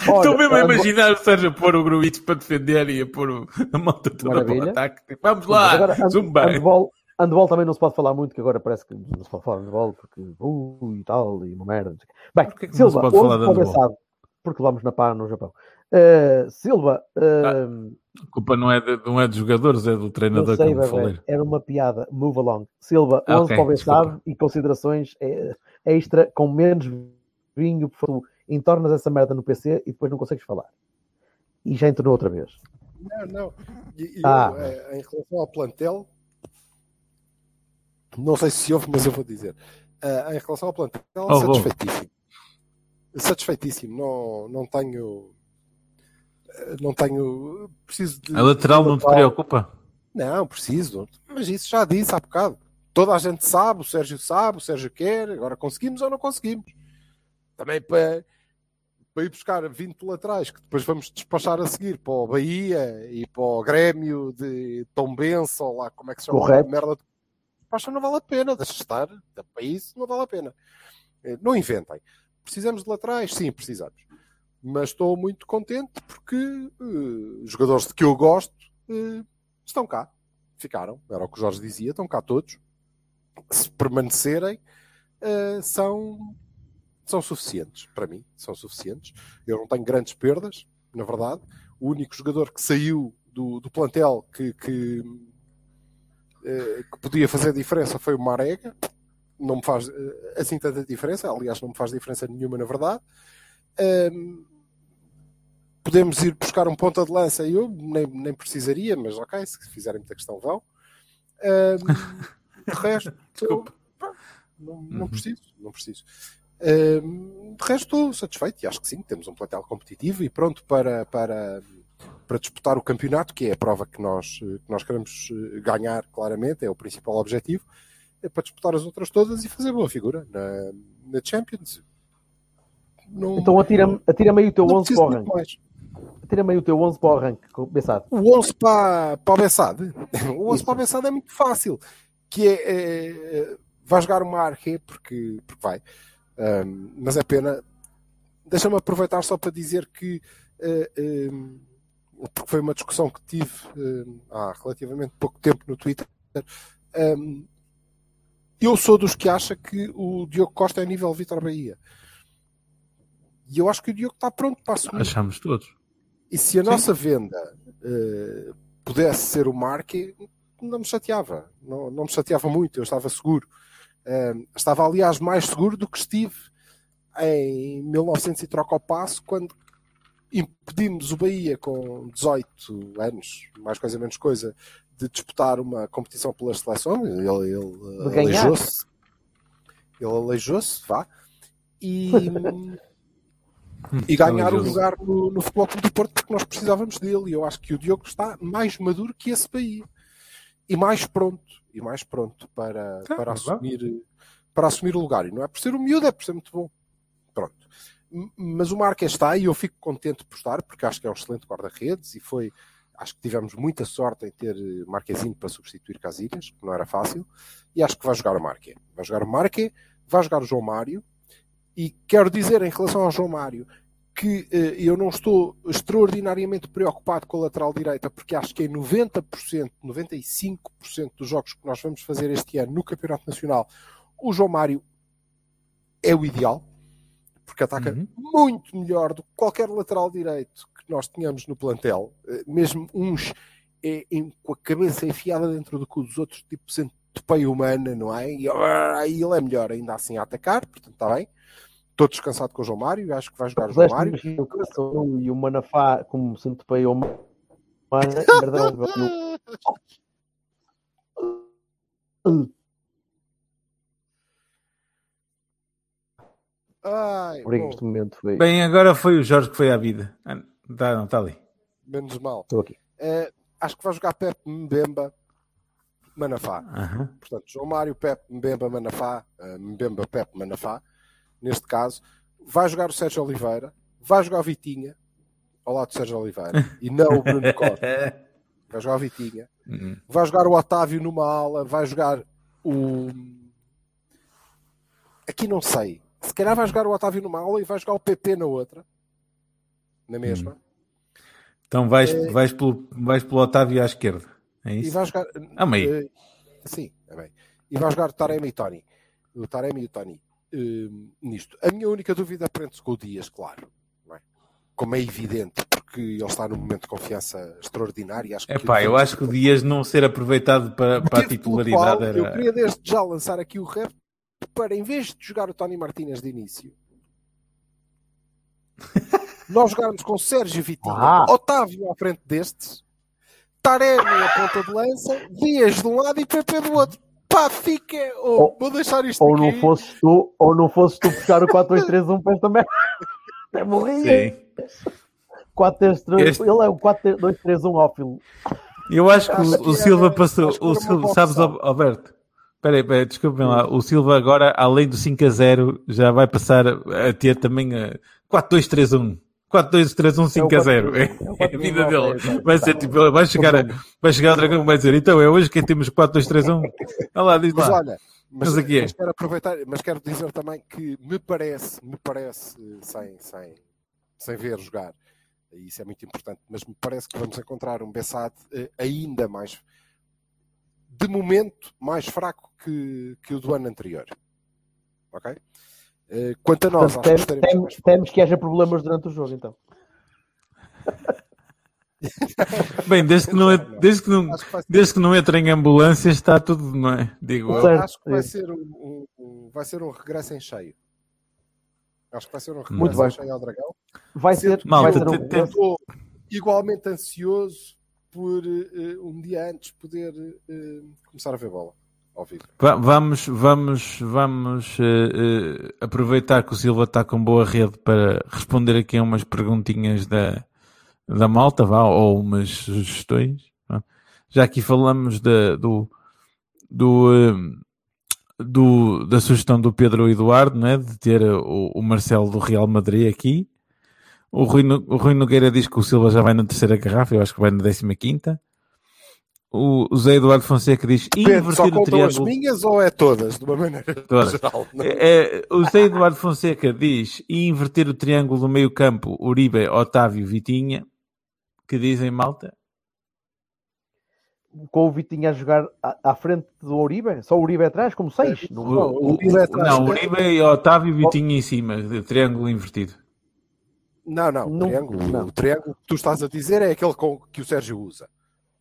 Olha, Estou mesmo a ah, imaginar o Sérgio pôr o Gruitch para defender e a pôr o- a malta toda para o Maravilha. ataque. Tipo, Vamos lá, agora, zumba. handball, handball também não se pode falar muito, que agora parece que não se pode falar de handball, porque uh, e tal, e uma merda. não. Bem, Porquê que não Silva, se pode falar de handball? conversado, porque vamos na pá no Japão. Uh, Silva, uh, A culpa não é, de, não é dos jogadores, é do não treinador, sei, como bebê, falei. era uma piada, move along. Silva, Ah, 11 ok, para o desculpa. Bessado e considerações eh, extra com menos vinho, por favor, entornas essa merda no PC e depois não consegues falar. E já entornou outra vez. Não, não. E, Ah. eu, eh, em relação ao plantel, não sei se ouve, mas eu vou dizer. Eh, em relação ao plantel, Oh, satisfeitíssimo. Satisfeitíssimo. Não, não tenho. eh, Não tenho. Preciso de. A lateral de não te preocupa? Não, preciso. Mas isso já disse há bocado. Toda a gente sabe, o Sérgio sabe, o Sérgio quer. Agora conseguimos ou não conseguimos? Também para, para ir buscar 20 laterais que depois vamos despachar a seguir para o Bahia e para o Grêmio de Tombense ou lá, como é que se chama? Correto. Merda. Despacha não vale a pena, deixa estar. Para isso não vale a pena. Eh, Não inventem. Precisamos de laterais? Sim, precisamos. Mas estou muito contente porque os jogadores de que eu gosto eh, estão cá. Ficaram. Era o que o Jorge dizia. Estão cá todos. Se permanecerem, eh, são, são suficientes. Para mim, são suficientes. Eu não tenho grandes perdas, na verdade. O único jogador que saiu do, do plantel que, que, eh, que podia fazer diferença foi o Marega. Não me faz eh, assim tanta diferença. Aliás, não me faz diferença nenhuma, na verdade. Ahm, podemos ir buscar um ponta de lança. Eu nem, nem precisaria, mas ok, se fizerem muita questão, vão. Ahm, *laughs* de resto, Desculpa. pá, não, não Uhum. preciso, não preciso. De resto, estou satisfeito e acho que sim, temos um plantel competitivo e pronto para, para, para disputar o campeonato, que é a prova que nós, que nós queremos eh, ganhar, claramente, é o principal objetivo, é para disputar as outras todas e fazer boa figura na, na Champions. Não, Então atira-me atira aí o teu não 11 preciso para o ranking. Atira-me aí o teu 11 para o ranking, pensado. O 11 para, para o Bessade. O 11 Isso. para o Bessade é muito fácil. Que é, é, vai jogar o Marque, porque, porque vai. Ahm, mas é pena. Deixa-me aproveitar só para dizer que eh, ahm, porque foi uma discussão que tive ahm, há relativamente pouco tempo no Twitter. ahm, eu sou dos que acha que o Diogo Costa é nível Vitor Bahia. E eu acho que o Diogo está pronto para assumir. Achamos todos. E se a nossa venda eh, pudesse ser o Marque, não me chateava. Não, não me chateava muito, eu estava seguro. Eh, estava, aliás, mais seguro do que estive em 1900 e troca ao passo, quando impedimos o Bahia com 18 anos, mais coisa menos coisa, de disputar uma competição pela seleção. Ele, ele aleijou-se. Ele aleijou-se, vá. E, *laughs* e ganhar o lugar no, no Futebol Clube do Porto porque nós precisávamos dele. E eu acho que o Diogo está mais maduro que esse Bahia. E mais pronto. E mais pronto para, Tá, para, assumir, para assumir o lugar. E não é por ser um miúdo, é por ser muito bom. Pronto. Mas o Marques está e eu fico contente por estar, porque acho que é um excelente guarda-redes e foi. Acho que tivemos muita sorte em ter eh, Marquezinho para substituir Casilhas, que não era fácil, e acho que vai jogar o Marque. Vai jogar o Marque, vai jogar o João Mário, e quero dizer em relação ao João Mário que eh, eu não estou extraordinariamente preocupado com a lateral direita, porque acho que em 90%, 95% dos jogos que nós vamos fazer este ano no Campeonato Nacional, o João Mário é o ideal, porque ataca Uhum. muito melhor do que qualquer lateral direito que nós tenhamos no plantel, Eh, mesmo uns é, em- com a cabeça enfiada dentro do cu dos outros, tipo centopeia humana, não é? E ah, ele é melhor ainda assim a atacar, portanto está bem. Estou descansado com o João Mário, acho que vai jogar o João Mário. o e o Manafá como se o Mana, perdão, eu- Ai, este momento foi. Bem, agora foi o Jorge que foi à vida. Ah, tá, não, está ali. menos mal. Estou aqui. Eh, acho que vai jogar Pepe Mbemba Manafá. Aham. Portanto, João Mário, Pepe, Mbemba, Manafá, eh, Mbemba, Pepe, Manafá, neste caso, vai jogar o Sérgio Oliveira, vai jogar o Vitinha, ao lado do Sérgio Oliveira, e não o Bruno *laughs* Costa, vai jogar o Vitinha, Uhum. vai jogar o Otávio numa ala, vai jogar o. Aqui não sei. Se calhar vai jogar o Otávio numa ala e vai jogar o PP na outra, na mesma, Então vais, Eh, vais, pelo, vais pelo Otávio à esquerda. É e isso? vai jogar. Ah, meio. Eh, sim, é bem. E vai jogar o Taremi e Tony. O Taremi e o Tony. Eh, nisto. A minha única dúvida prende-se com o Dias, claro. não é? Como é evidente, porque ele está num momento de confiança extraordinário. Acho que É pá, eu acho que o Dias não ser aproveitado para, para a titularidade qual Eu era. queria desde já lançar aqui o rap para, em vez de jogar o Tony Martínez de início, *laughs* nós jogarmos com Sérgio Vitinho, Ah. Otávio à frente destes, Taremi a ponta de lança, Dias de um lado e PP do outro. Pá, fica. Oh, Ou- vou deixar isto Ou aqui. não fosses tu, ou não fosses tu buscar o 4-2-3-1 para esta merda. É morria. Sim. 4-3-3, Este- Ele é o 4-2-3-1 ófilo. Eu acho que Acho o, que o era- Silva passou. O Silva, sabes. Alberto? Espera aí, espera aí, desculpem lá. O Silva agora, além do 5 a 0, já vai passar a, a ter também a 4-2-3-1. 4-2-3-1, 5 a 0. É, É o é a vida 4-2-3-1, dele. Vai ser tipo, ele vai chegar, a, vai chegar ao Dragão e vai dizer, então é hoje quem temos 4-2-3-1. Olha lá, diz Mas lá. olha, mas, Mas aqui é. mas quero aproveitar, mas quero dizer também que me parece, me parece, sem, sem, sem ver jogar, e isso é muito importante, mas me parece que vamos encontrar um Bessade eh, ainda mais, de momento, mais fraco que, que o do ano anterior. Ok? Eh, Quanto a nós, Portanto, acho que tem- estaremos tem- mais fortes. temos que haja problemas durante o jogo, então. *laughs* Bem, desde que não, desde que não, desde que não entrem em ambulâncias, está tudo, não é? Digo eu. Certo. acho que vai ser um, um- vai ser um regresso em cheio. Acho que vai ser um regresso Muito em cheio ao Dragão. vai ser, que vai ser um, Estou igualmente ansioso por eh, um dia antes poder eh, começar a ver bola ao vivo. Va- Vamos, vamos, vamos eh, eh, aproveitar que o Silva está com boa rede para responder aqui a umas perguntinhas da, da malta, vá, ou umas sugestões. vá. Já aqui falamos da- do, do, eh, do- da sugestão do Pedro Eduardo, né, de ter o, o Marcelo do Real Madrid aqui. O Rui, o Rui Nogueira diz que o Silva já vai na terceira garrafa, eu acho que vai na décima quinta. O, o Zé Eduardo Fonseca diz Pedro, só o contam as triângulo. minhas ou é todas, de uma maneira *laughs* Todas. geral? Não. É, é, o Zé Eduardo Fonseca diz e inverter o triângulo do meio campo Uribe, Otávio, Vitinha. Que dizem, malta? com o Vitinho a jogar à, à frente do Uribe, só o Uribe atrás, como seis. Não, Não, o Uribe é atrás. Não, Uribe e Otávio e Vitinha em cima, de triângulo invertido. Não, não, Não, o triângulo, não. o triângulo que tu estás a dizer é aquele com, que o Sérgio usa,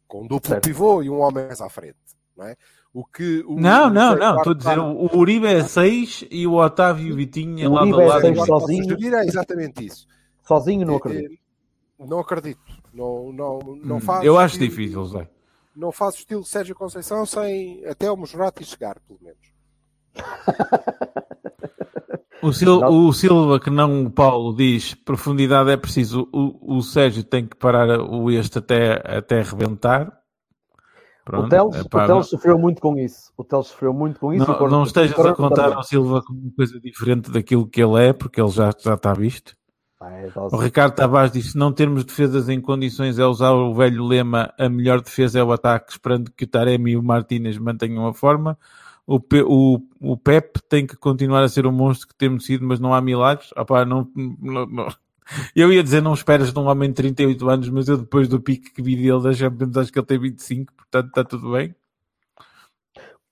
com um duplo Certo. pivô e um homem mais à frente, não é? O que o, Não, o não, Sérgio não. Estou a dizer, o o Uribe é 6 e o Otávio e o Vitinha O lado a é lado. seis Eduardo sozinho. é exatamente isso. sozinho não Eh, acredito. eh, Não acredito. Não, não, não Hum, faz Eu acho estilo- difícil, Zé. Não faz o estilo Sérgio Conceição sem até o Mosrati chegar, pelo menos. *laughs* O, Sil- o Silva, que não o Paulo, diz profundidade é preciso. O, o Sérgio tem que parar o este até, até rebentar. Pronto, o Teles, epá, o Teles sofreu muito com isso. O Teles sofreu muito com isso. não, não estejas a contar ao Silva como uma coisa diferente daquilo que ele é, porque ele já, já está visto. Ah, é, O Ricardo Tavares disse: se não termos defesas em condições é usar o velho lema a melhor defesa é o ataque, esperando que o Taremi e o Martínez mantenham a forma. O, Pe- o, o Pep tem que continuar a ser o monstro que temos sido, mas não há milagres. Não, não- não. Eu ia dizer, não esperas de um homem de 38 anos, mas eu depois do pique que vi dele da Champions, acho que ele tem 25, portanto está tudo bem.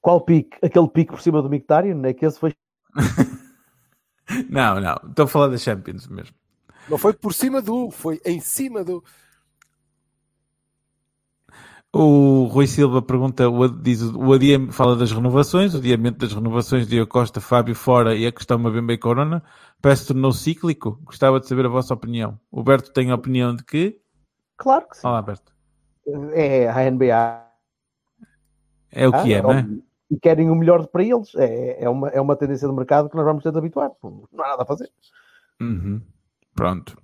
Qual pique? Aquele pique por cima do Mictarian? É que esse foi. *laughs* Não, não, estou a falar da Champions mesmo. Não foi por cima do, foi em cima do. O Rui Silva pergunta, o, diz, o fala das renovações, o adiamento das renovações de Costa, Fábio fora e a questão Mabembe e Corona, parece que tornou cíclico. Gostava de saber a vossa opinião. O Berto tem a opinião de que? Claro que sim. Olá, Berto. É a NBA. É o que é, não é? E querem o melhor para eles. É, é, uma, é uma tendência do mercado que nós vamos ter de habituar. Não, há nada a fazer. Uhum. Pronto.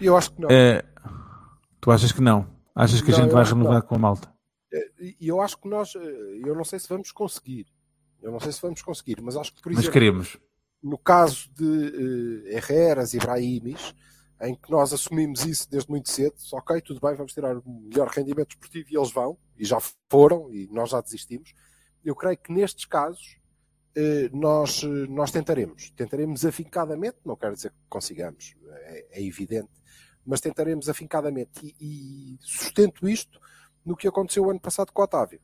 Eu acho que não. É, tu achas que não? Achas que a Não, gente eu vai renovar com a malta? E e eu acho que nós, eh, eu não sei se vamos conseguir. Eu não sei se vamos conseguir, mas acho que, por Mas exemplo, queremos. no caso de uh, Herreras e Brahimis, em que nós assumimos isso desde muito cedo, ok, tudo bem, vamos tirar o melhor rendimento esportivo e eles vão, e já foram, e nós já desistimos. Eu creio que nestes casos eh, nós, eh, nós tentaremos. Tentaremos afincadamente, não quero dizer que consigamos, é, é evidente, mas tentaremos afincadamente. E, e sustento isto no que aconteceu o ano passado com o Otávio.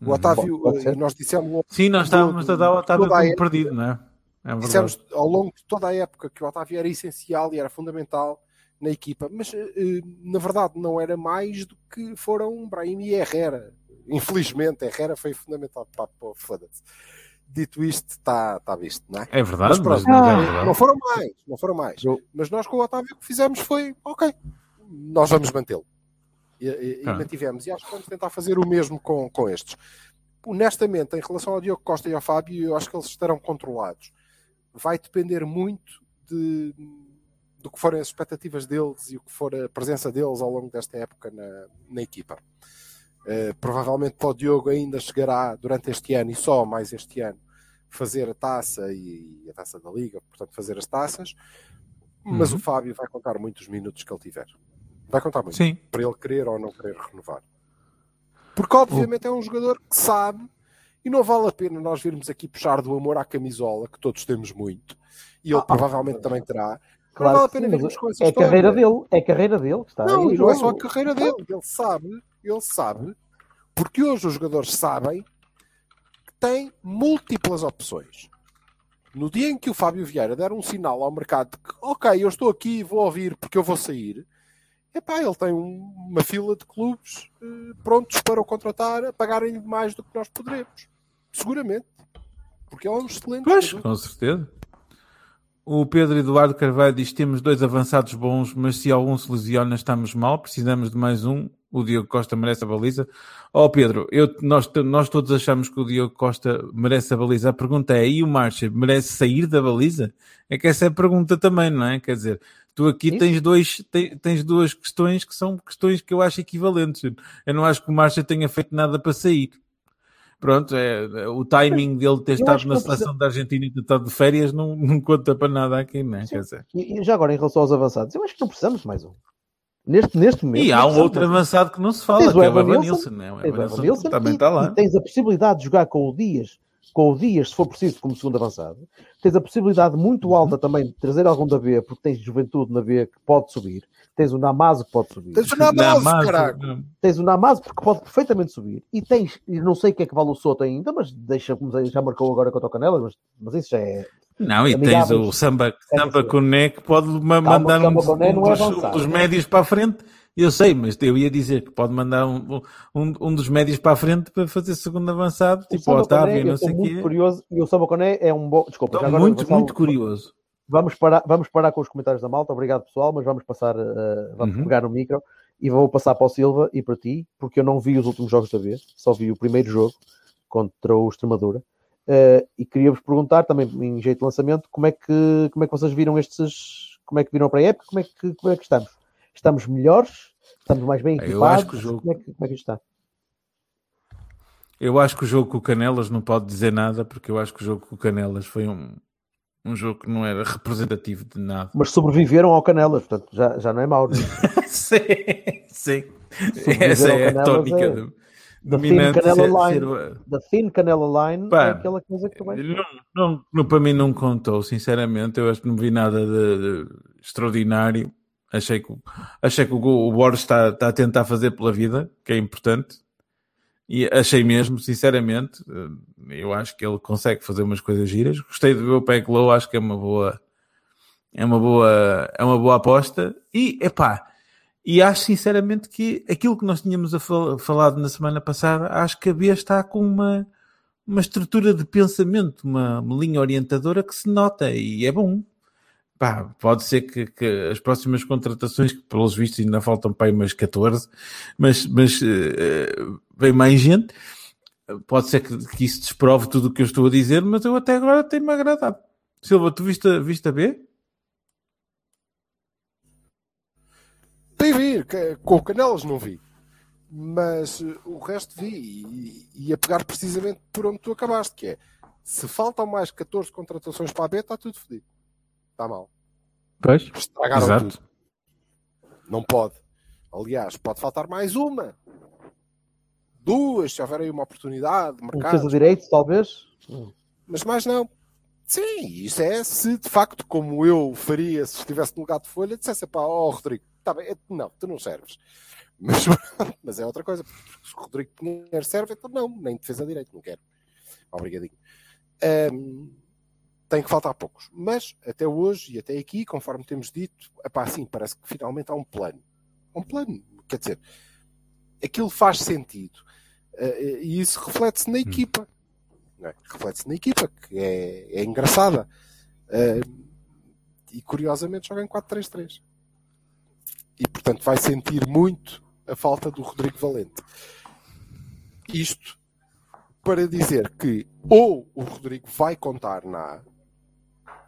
O Uhum. Otávio, eh, nós dissemos Sim, nós estávamos a dar o Otávio como época- perdido, não é? É. Dissemos ao longo de toda a época que o Otávio era essencial e era fundamental na equipa, mas eh, eh, na verdade não era mais do que foram Brahim e Herrera. Infelizmente, Herrera foi fundamental para pô, foda-se. Dito isto, está tá visto, não é? É verdade, mas, pronto, mas é eh, verdade. não foram mais, não foram mais. Eu- Mas nós com o Otávio o que fizemos foi, ok, nós vamos mantê-lo. E, e- e Ah. mantivemos. E acho que vamos tentar fazer o mesmo com, com estes. Honestamente, em relação ao Diogo Costa e ao Fábio, eu acho que eles estarão controlados. Vai depender muito de, do que forem as expectativas deles e o que for a presença deles ao longo desta época na, na equipa. Eh, provavelmente para o Diogo ainda chegará durante este ano e só mais este ano fazer a taça e a taça da Liga, portanto fazer as taças, mas Uhum. o Fábio vai contar muitos minutos que ele tiver. Vai contar muito Sim. para ele querer ou não querer renovar. Porque obviamente é um jogador que sabe e não vale a pena nós virmos aqui puxar do amor à camisola, que todos temos muito, e ele Ah, provavelmente também terá. Claro não vale a pena virmos com essa é a carreira dele. É a carreira dele está Não, em não é só a carreira dele. Ele sabe, ele sabe, porque hoje os jogadores sabem que têm múltiplas opções. No dia em que o Fábio Vieira der um sinal ao mercado de que, ok, eu estou aqui e vou ouvir porque eu vou sair, epá, ele tem um- uma fila de clubes eh, prontos para o contratar a pagarem mais do que nós poderemos. Seguramente. Porque ele é um excelente Pois, com certeza. O Pedro Eduardo Carvalho diz: temos dois avançados bons, mas se algum se lesiona, estamos mal. Precisamos de mais um. O Diogo Costa merece a baliza. Ó Pedro, eu, nós, nós todos achamos que o Diogo Costa merece a baliza. A pergunta é: e o Marcha merece sair da baliza? É que essa é a pergunta também, não é? Quer dizer, tu aqui tens, dois, tens, tens duas questões que são questões que eu acho equivalentes. Eu não acho que o Marcha tenha feito nada para sair. Pronto, é, o timing dele ter Eu estado na seleção da Argentina e ter estado de férias não, não conta para nada aqui, não é? Quer dizer. E, e já agora, em relação aos avançados, eu acho que não precisamos de mais um. Neste, neste momento. E há um outro avançado que não se fala, Tens que o é o Evan Nilsson, Nilsson, não é? O Evan Nilsson também está lá. e tens a possibilidade de jogar com o Dias, com o Dias, se for preciso, como segundo avançado. Tens a possibilidade muito Uhum. alta também de trazer algum da B, porque tens juventude na B que pode subir. Tens o Namazo que pode subir. Tens o Namazo, Namazo, caralho. Tens o Namazo porque pode perfeitamente subir. E tens, e não sei o que é que vale o Soto ainda, mas deixa, como já marcou agora contra o Canelas, mas, mas isso já é. Não, e tens Amigáveis. o Samba, Samba. Coné que pode ma- Calma, mandar um, dos, um dos médios para a frente. Eu sei, mas eu ia dizer que pode mandar um, um, um dos médios para a frente para fazer segundo avançado, O tipo o Otávio, não sei o quê. curioso e o Samba Coné é um bom. Desculpa, já Estou agora, muito, Gonçalo, muito curioso. Vamos parar, vamos parar com os comentários da malta. Obrigado, pessoal, mas vamos passar, uh, vamos Uhum. pegar no micro e vou passar para o Silva e para ti, porque eu não vi os últimos jogos da vez, só vi o primeiro jogo contra o Extremadura. Uh, e queria-vos perguntar também em jeito de lançamento como é que como é que vocês viram estes como é que viram para a época como é que como é que estamos estamos melhores estamos mais bem Eu equipados acho que o jogo- como é que, como é que isto está Eu acho que o jogo com o Canelas não pode dizer nada, porque eu acho que o jogo com o Canelas foi um, um jogo que não era representativo de nada. mas sobreviveram ao Canelas portanto já, já não é mau é? *laughs* sim, sim. Essa é a tónica é- do- da thin. Canela ser- line ser- da thin Canela line Pá, é aquela coisa que vais Não, não, não, para mim não contou, sinceramente. Eu acho que não vi nada de, de extraordinário. Achei que, o- achei que o, o Borges está, está a tentar fazer pela vida, que é importante. E achei mesmo, sinceramente, eh, eu acho que ele consegue fazer umas coisas giras. Gostei de ver o Peck Low, acho que é uma boa, é uma boa, é uma boa aposta. E, epá, e acho sinceramente que aquilo que nós tínhamos fal- falado na semana passada, acho que a B está com uma, uma estrutura de pensamento, uma, uma linha orientadora que se nota e é bom. Pá, pode ser que, que as próximas contratações, que pelos vistos ainda faltam para aí umas 14, mas, mas eh, vem mais gente. Pode ser que, que isso desprove tudo o que eu estou a dizer, mas eu até agora tenho-me agradado. Silva, tu viste, viste a B? Tem vir, que- com o Canelas não vi. Mas eh, o resto vi e, e ia pegar precisamente por onde tu acabaste, que é se faltam mais 14 contratações para a B, está tudo fodido. Está mal. Pois. Estragaram Exato. tudo. Não pode. Aliás, pode faltar mais uma. Duas, se houver aí uma oportunidade de um mercado. defesa de direito talvez Mas mais não. Sim, isso é se de facto, como eu faria se estivesse no lugar de folha, dissesse pá, ó Rodrigo, tá bem, não, tu não serves. *laughs* Mas, mas é outra coisa, se o Rodrigo Pinheiro serve, então não, nem defesa direito, não quero. Obrigadinho. Ahm, tem que faltar poucos. Mas até hoje e até aqui, conforme temos dito, epá, assim, parece que finalmente há um plano. Um plano, quer dizer, aquilo faz sentido. Eh, e isso reflete-se na equipa. não é? Reflete-se na equipa, que é, é engraçada. Eh, e curiosamente joga em 4-3-3. Portanto vai sentir muito a falta do Rodrigo Valente. Isto para dizer que ou o Rodrigo vai contar na A,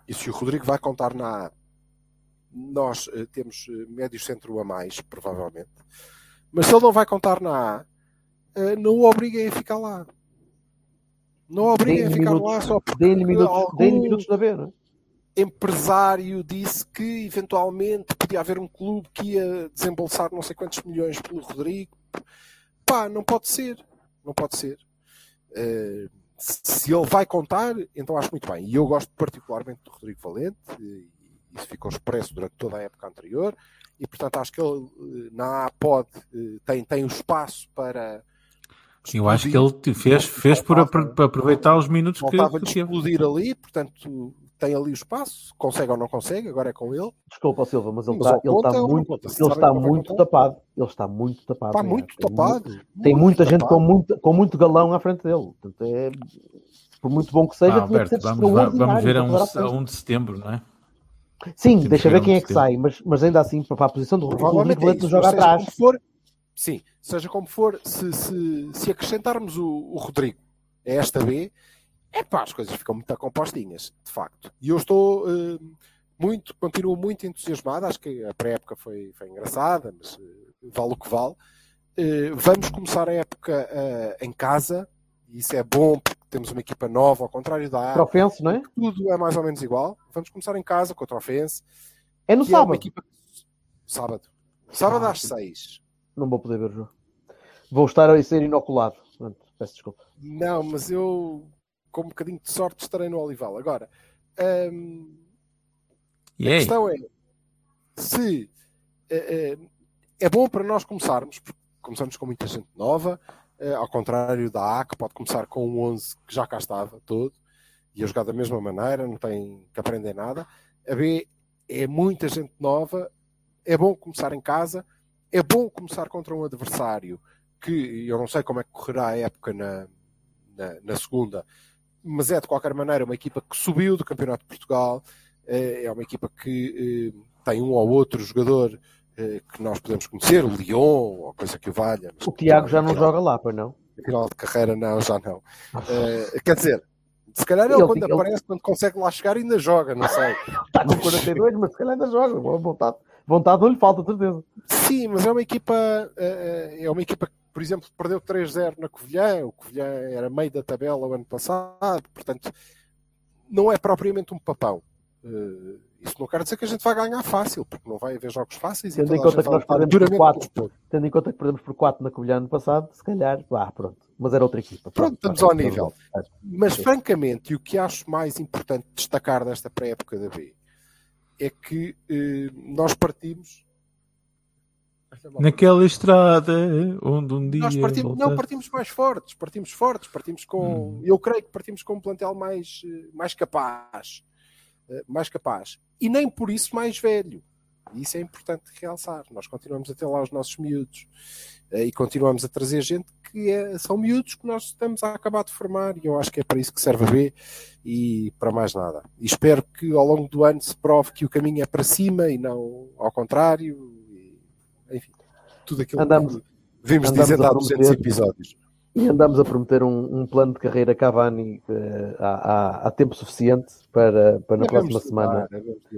e se o Rodrigo vai contar na A, nós eh, temos eh, médio centro a mais, provavelmente. Mas se ele não vai contar na A, eh, não o obriguem a ficar lá. Não o obriguem a ficar minutos, lá só porque deem-lhe minutos, algum deem-lhe minutos B, não é? Empresário disse que eventualmente podia haver um clube que ia desembolsar não sei quantos milhões pelo Rodrigo. Pá, não pode ser. Não pode ser. Eh, se ele vai contar, então acho muito bem. E eu gosto particularmente do Rodrigo Valente, isso ficou expresso durante toda a época anterior, e portanto acho que ele eh, na A pode, eh, tem, tem o espaço para. Eu acho que ele fez, fez por para aproveitar os minutos que, que teve. explodir ali, portanto tem ali o espaço, consegue ou não consegue, agora é com ele. Desculpa, Silva, mas ele Mas está, ao ele conta está ou não muito, conta? Se ele está que muito tapado. Ele está muito tapado. Está muito Tem tapado. muito- Tem muito muita gente tapado. com muito, com muito galão à frente dele. Portanto, é, por muito bom que seja, Ah, tinha que Alberto, ser vamos, va- vamos ver a extraordinário um, frente. 1 de setembro, não é? Sim, Temos deixa que ver quem é que sai, mas, mas ainda assim, para a posição do Rodrigo, o Provavelmente é joga atrás. for, sim, seja como for, se, se, se acrescentarmos o, o Rodrigo a esta B, é pá, as coisas ficam muito compostinhas, de facto. E eu estou eh, muito, continuo muito entusiasmado, acho que a pré-época foi, foi engraçada, mas eh, vale o que vale. Eh, vamos começar a época em casa, e isso é bom porque temos uma equipa nova, ao contrário da Para A, o Fense, não é? tudo é mais ou menos igual. Vamos começar em casa contra o Fense, É no que é sábado. equipa. Sábado. Sábado Ah, às. 6. Não vou poder ver o jogo. Vou estar a ser inoculado. Peço desculpa. Não, mas eu, com um bocadinho de sorte, estarei no Olival. Agora, E a questão é se eh, é bom para nós começarmos, porque começamos com muita gente nova, eh, ao contrário da A, que pode começar com um 11 que já cá estava todo e a jogar da mesma maneira, não tem que aprender nada. A B é muita gente nova, é bom começar em casa, é bom começar contra um adversário que eu não sei como é que correrá a época na, na, na segunda, mas é de qualquer maneira uma equipa que subiu do Campeonato de Portugal, eh, é uma equipa que eh, tem um ou outro jogador eh, que nós podemos conhecer, o Lyon, ou coisa que o valha. O Tiago já não joga lá, pois não? Final de carreira, não, já não. Eh, quer dizer, se calhar ele, Ele quando ele- aparece, quando consegue lá chegar, ainda joga, não sei. Está com 42, mas se calhar ainda joga. Boa Vontade, vontade não lhe falta, certeza. Sim, mas é uma equipa, é uma equipa que, por exemplo, perdeu 3-0 na Covilhã. O Covilhã era meio da tabela o ano passado, portanto, não é propriamente um papão. Eh, Isso não quer dizer que a gente vai ganhar fácil, porque não vai haver jogos fáceis. Tendo e em conta que nós perdemos por duramente quatro. pelos pontos. Tendo em conta que perdemos por 4 na Covilhã no passado, se calhar, ah, pronto. Mas era outra equipa. Pronto, estamos ao nível. Mas, francamente, e o que acho mais importante destacar desta pré-época da B é que eh, nós partimos. Naquela estrada onde um dia. Nós partimos, não partimos mais fortes, partimos fortes, partimos com. Hum. Eu creio que partimos com um plantel mais, eh, mais capaz. Eh, Mais capaz. E nem por isso mais velho. E isso é importante realçar. Nós continuamos a ter lá os nossos miúdos eh, e continuamos a trazer gente que é- são miúdos que nós estamos a acabar de formar. E eu acho que é para isso que serve a B e para mais nada. E espero que ao longo do ano se prove que o caminho é para cima e não ao contrário. Enfim, tudo aquilo Andamos- que vimos dizendo a há 200 prometer. episódios. E andamos a prometer um, um plano de carreira Cavani eh, há, há- há tempo suficiente para, para na próxima semana.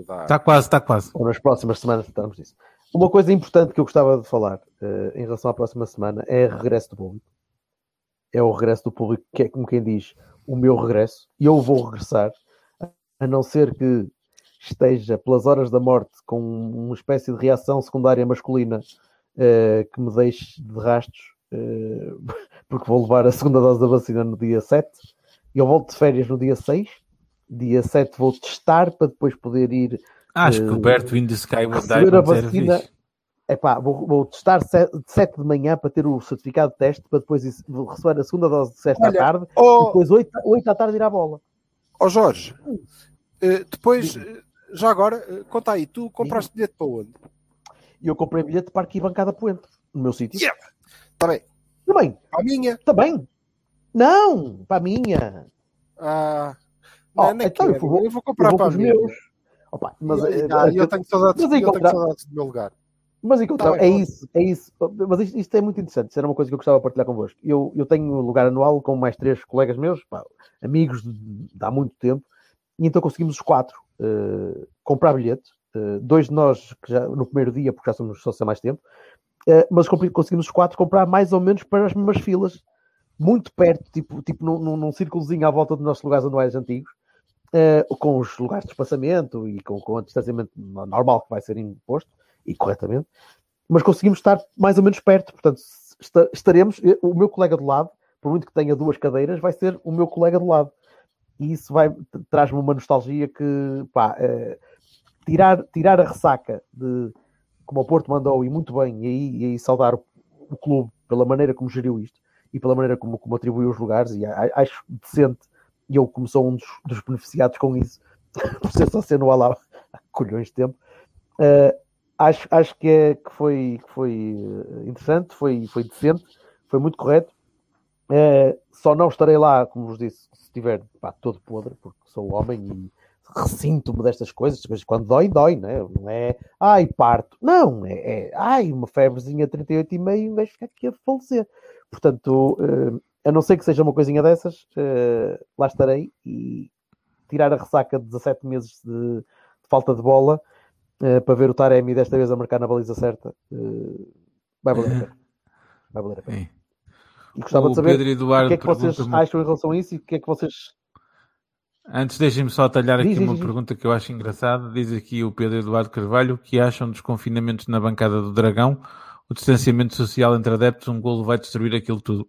dar. Está quase, está quase. ou nas próximas semanas tratarmos disso. Uma coisa importante que eu gostava de falar eh, em relação à próxima semana é o regresso do público. É o regresso do público, que é como quem diz, o meu regresso. E eu vou regressar, a não ser que esteja pelas horas da morte com uma espécie de reação secundária masculina eh, que me deixe de rastros, eh, *laughs* porque vou levar a segunda dose da vacina no dia 7. Eu volto de férias no dia 6. Dia 7 vou testar para depois poder ir Acho que o Berto in the Sky die a vacina. Epá, vou, vou testar 7 de manhã para ter o certificado de teste, para depois receber a segunda dose de sexta à Olha, tarde, e Oh, depois 8, 8 à tarde ir à bola. oh Jorge, eh, depois, já agora, eh, conta aí, tu compraste bilhete para onde? Eu comprei bilhete para arquibancada Poente, no meu sítio. Yeah. Está bem, Também, a minha. também. Não, para a minha. Ah, Oh, não, nem então eu vou- eu vou comprar eu vou para os meus. Opa, mas, eh, ah, eh, eu tenho saudades, mas eu tenho encontrar- saudades do meu lugar. Mas encontrar, Tá é isso, é isso. Mas isto, isto é muito interessante. Isso era uma coisa que eu gostava de partilhar convosco. Eu, eu tenho um lugar anual com mais três colegas meus, pá, amigos de, de há muito tempo, e então conseguimos os quatro eh, comprar bilhete. Eh, dois de nós que já, no primeiro dia, porque já somos sócios há mais tempo, eh, mas conseguimos os quatro comprar mais ou menos para as mesmas filas, muito perto, tipo, tipo num, num, num círculozinho à volta dos nossos lugares anuais antigos. com os lugares de espaçamento e com, com o distanciamento normal que vai ser imposto e corretamente, mas conseguimos estar mais ou menos perto. Portanto, esta- estaremos. O meu colega do lado, por muito que tenha duas cadeiras, vai ser o meu colega do lado. E isso vai traz-me uma nostalgia que pá, eh, tirar, tirar a ressaca de como o Porto mandou e muito bem, e aí, e aí saudar o, o clube pela maneira como geriu isto e pela maneira como, como atribuiu os lugares, e a- acho decente, e eu como sou um dos, dos beneficiados com isso, *laughs* por ser só ser no Alá há colhões de tempo, eh, acho, acho que, é, que, foi, que foi eh, interessante, foi, foi decente, foi muito correto. Eh, só não estarei lá, como vos disse, se estiver pá, todo podre, porque sou homem e ressinto-me destas coisas, coisas quando dói, dói, não é? Não é, ai, parto. Não, é, é ai, uma febrezinha 38,5 vais ficar aqui a falecer. Portanto, eh, a não ser que seja uma coisinha dessas, eh, lá estarei e tirar a ressaca de 17 meses de, de falta de bola eh, para ver o Taremi desta vez a marcar na baliza certa, vai valer a pena. *laughs* Vai valer a pena. E gostava O de saber Pedro Eduardo o que é que vocês acham em relação a isso e o que é que vocês. Antes, deixem-me só atalhar aqui Diz, uma diz. pergunta que eu acho engraçada. Diz aqui o Pedro Eduardo Carvalho o que acham dos confinamentos na bancada do Dragão, o distanciamento social entre adeptos, um golo vai destruir aquilo tudo.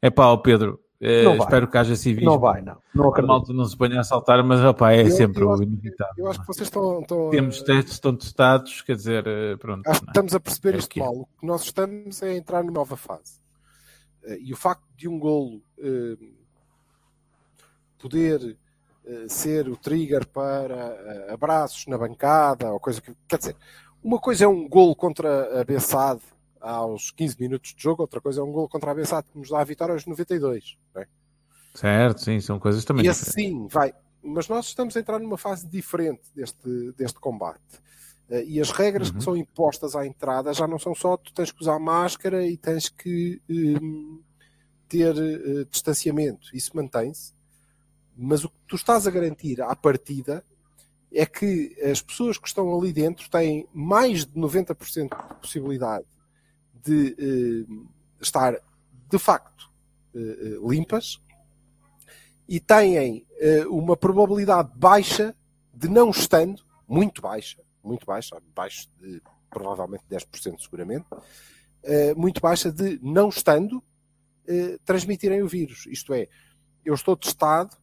É pá, ó Pedro, eh, espero que haja civismo. Não vai, não. Não A malta não se ponha a saltar, mas opá, é Eu- sempre eu o acho inevitável. Eu acho que vocês estão. estão Temos testes, estão testados, quer dizer, eh, pronto. Acho que é? estamos a perceber É isto que é. mal. O que nós estamos é entrar numa nova fase. Eh, E o facto de um golo eh, poder eh, ser o trigger para abraços na bancada ou coisa que. Quer dizer, uma coisa é um golo contra a Bessade aos 15 minutos de jogo, outra coisa é um golo contra a Bessade que nos dá a vitória aos 92. não é? Certo, sim, são coisas também E diferentes. assim vai. Mas nós estamos a entrar numa fase diferente deste, deste combate. Eh, E as regras Uhum. que são impostas à entrada já não são só tu tens que usar máscara e tens que hum, ter eh, distanciamento. Isso mantém-se. Mas o que tu estás a garantir à partida é que as pessoas que estão ali dentro têm mais de 90% de possibilidade de eh, estar de facto eh, limpas e têm uma probabilidade baixa de não estando, muito baixa, muito baixa, abaixo de provavelmente 10% seguramente, eh, muito baixa de não estando eh, transmitirem o vírus. Isto é, eu estou testado,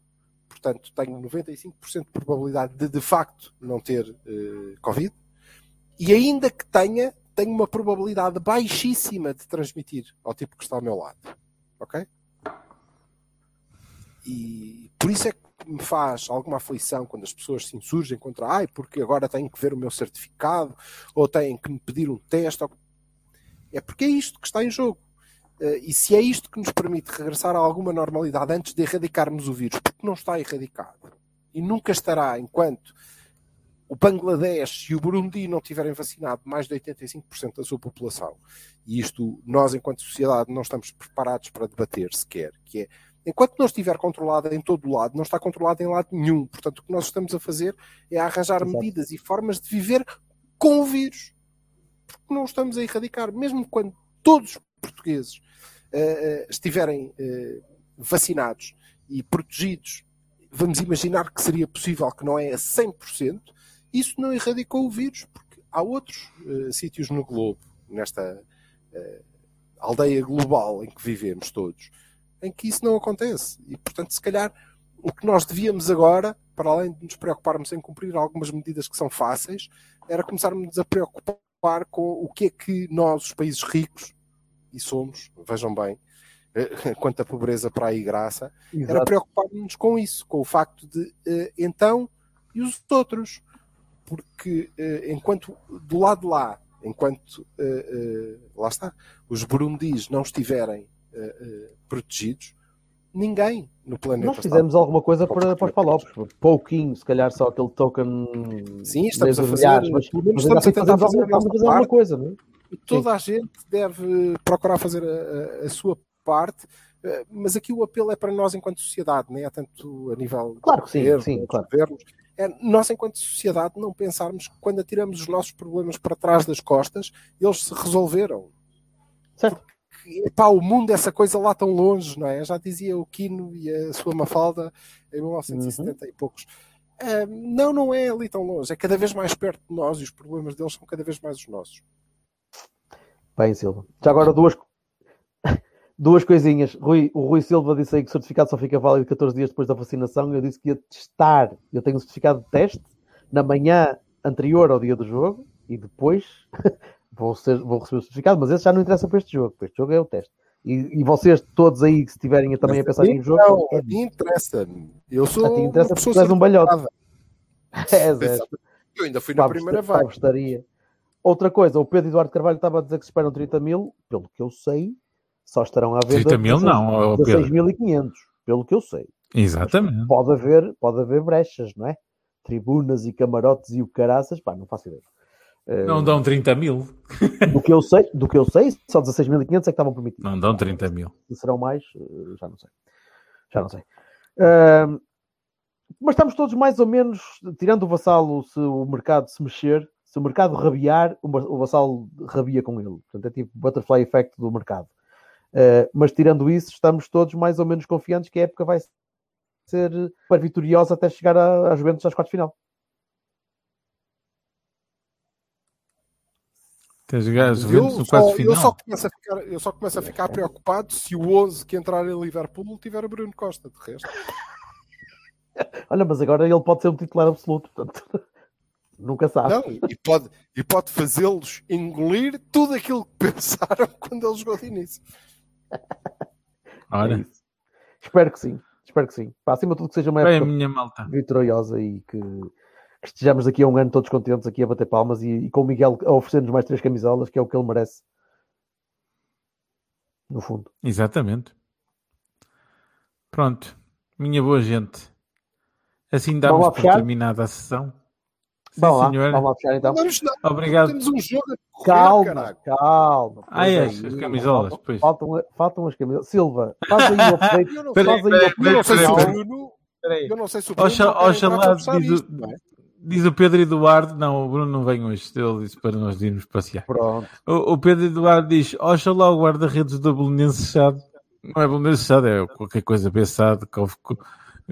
portanto tenho 95% de probabilidade de de facto não ter eh, Covid, e ainda que tenha, tenho uma probabilidade baixíssima de transmitir ao tipo que está ao meu lado. Ok? E por isso é que me faz alguma aflição quando as pessoas se insurgem contra, ai, porque agora têm que ver o meu certificado, ou têm que me pedir um teste. ou- É porque é isto que está em jogo. Eh, E se é isto que nos permite regressar a alguma normalidade antes de erradicarmos o vírus, porque não está erradicado e nunca estará enquanto o Bangladesh e o Burundi não tiverem vacinado mais de 85% da sua população, e isto nós, enquanto sociedade, não estamos preparados para debater sequer, que é enquanto não estiver controlado em todo o lado, não está controlado em lado nenhum. Portanto, o que nós estamos a fazer é arranjar Exato. medidas e formas de viver com o vírus. Porque não estamos a erradicar. Mesmo quando todos os portugueses eh, eh, estiverem eh, vacinados e protegidos, vamos imaginar que seria possível, que não é a 100%, isso não erradicou o vírus, porque há outros sítios no globo, nesta aldeia global em que vivemos todos, em que isso não acontece. E, portanto, se calhar, o que nós devíamos agora, para além de nos preocuparmos em cumprir algumas medidas que são fáceis, era começarmos a preocupar com o que é que nós, os países ricos, e somos, vejam bem, eh, *laughs* quanto a pobreza para aí graça, era Exato. preocupar-nos com isso, com o facto de, eh, então, e os outros? Porque eh, enquanto do lado de lá, enquanto lá está, os burundis não estiverem protegidos, ninguém no planeta Nós está- fizemos alguma coisa para, para os Palopes, pouquinho, se calhar só aquele token. Sim, estamos a fazer- milhares, mas, mas ainda estamos a assim tentar fazer alguma, fazer alguma parte. coisa, não é? Toda a gente deve procurar fazer a, a- a sua parte, eh, mas aqui o apelo é para nós enquanto sociedade, nem é tanto a nível Claro que sim, governo, sim, claro. governos. É nós, enquanto sociedade, não pensarmos que quando atiramos os nossos problemas para trás das costas, eles se resolveram. Certo. Epá, o mundo é essa coisa lá tão longe, não é? Já dizia o Quino e a sua Mafalda em 1970 Uhum. e poucos. Não, não é ali tão longe. É cada vez mais perto de nós e os problemas deles são cada vez mais os nossos. Bem, Silva. Já agora duas, *laughs* duas coisinhas. Rui, o Rui Silva disse aí que o certificado só fica válido 14 dias depois da vacinação. Eu disse que ia testar. Eu tenho um certificado de teste na manhã anterior ao dia do jogo e depois vou, ser- vou receber o certificado, mas esse já não interessa para este jogo. Para este jogo é o teste. E, e vocês todos aí que estiverem também a Mas pensar a em mim jogo, Não, é a mim interessa-me. Eu sou A ti interessa porque tu és um balhote. és, *laughs* és. *laughs* Eu ainda fui na a primeira a vaga. Outra coisa, o Pedro Eduardo Carvalho estava a dizer que se esperam 30 mil, pelo que eu sei, só estarão à venda 30 mil não, Pedro. 16.500, pelo que eu sei. Exatamente. Pode haver, pode haver brechas, não é? tribunas e camarotes e o caraças, pá, não faço ideia. Eh, Não dão 30 mil. do, que eu sei, do que eu sei, só 16.500 é que estavam permitidos. Não dão 30 mil. Se serão mais, eh, já não sei. Já não sei. Ahm, mas estamos todos mais ou menos, tirando o vassalo, se o mercado se mexer, se o mercado rabiar, o, va- o vassalo rabia com ele. Portanto, é tipo butterfly effect do mercado. Ah, mas tirando isso, estamos todos mais ou menos confiantes que a época vai ser super vitoriosa até chegar às Juventus às quartas de final. Tens gajos no quarto eu, final. só começo a ficar, eu só começo a ficar preocupado se o 11 que entrar em Liverpool tiver Bruno Costa, de resto. *laughs* Olha, mas agora ele pode ser um titular absoluto, portanto, *laughs* nunca sabe. Não, e pode, e pode fazê-los engolir tudo aquilo que *laughs* pensaram quando ele jogou de início. É Ora, isso. Espero que sim, espero que sim. Pá, acima de tudo que seja uma bem, época minha malta. vitoriosa e que, que estejamos daqui a um ano todos contentes aqui a bater palmas e, e com o Miguel a oferecer-nos mais três camisolas, que é o que ele merece. No fundo. Exatamente. Pronto. Minha boa gente. Assim damos Vamos por fechar? terminada a sessão. Sim, Vamos lá, senhor. vamos lá fechar então. Vamos lá, Obrigado. temos um jogo a correr, Calma, calma. Ah, é, as camisolas, faltam- pois. Faltam, faltam as camisolas. Silva, faz aí o *laughs* update. Eu não Peraí, sei- faz aí o peraí, eu não update sei se o. Bruno, eu não sei se o Bruno Oxalá diz Diz o Pedro Eduardo, não, o Bruno não vem hoje, ele disse para nós irmos passear. Pronto. O, o Pedro Eduardo diz: Oxalá o guarda-redes do Belenense fechado. Não é Belenense fechado, é qualquer coisa pensado com, com,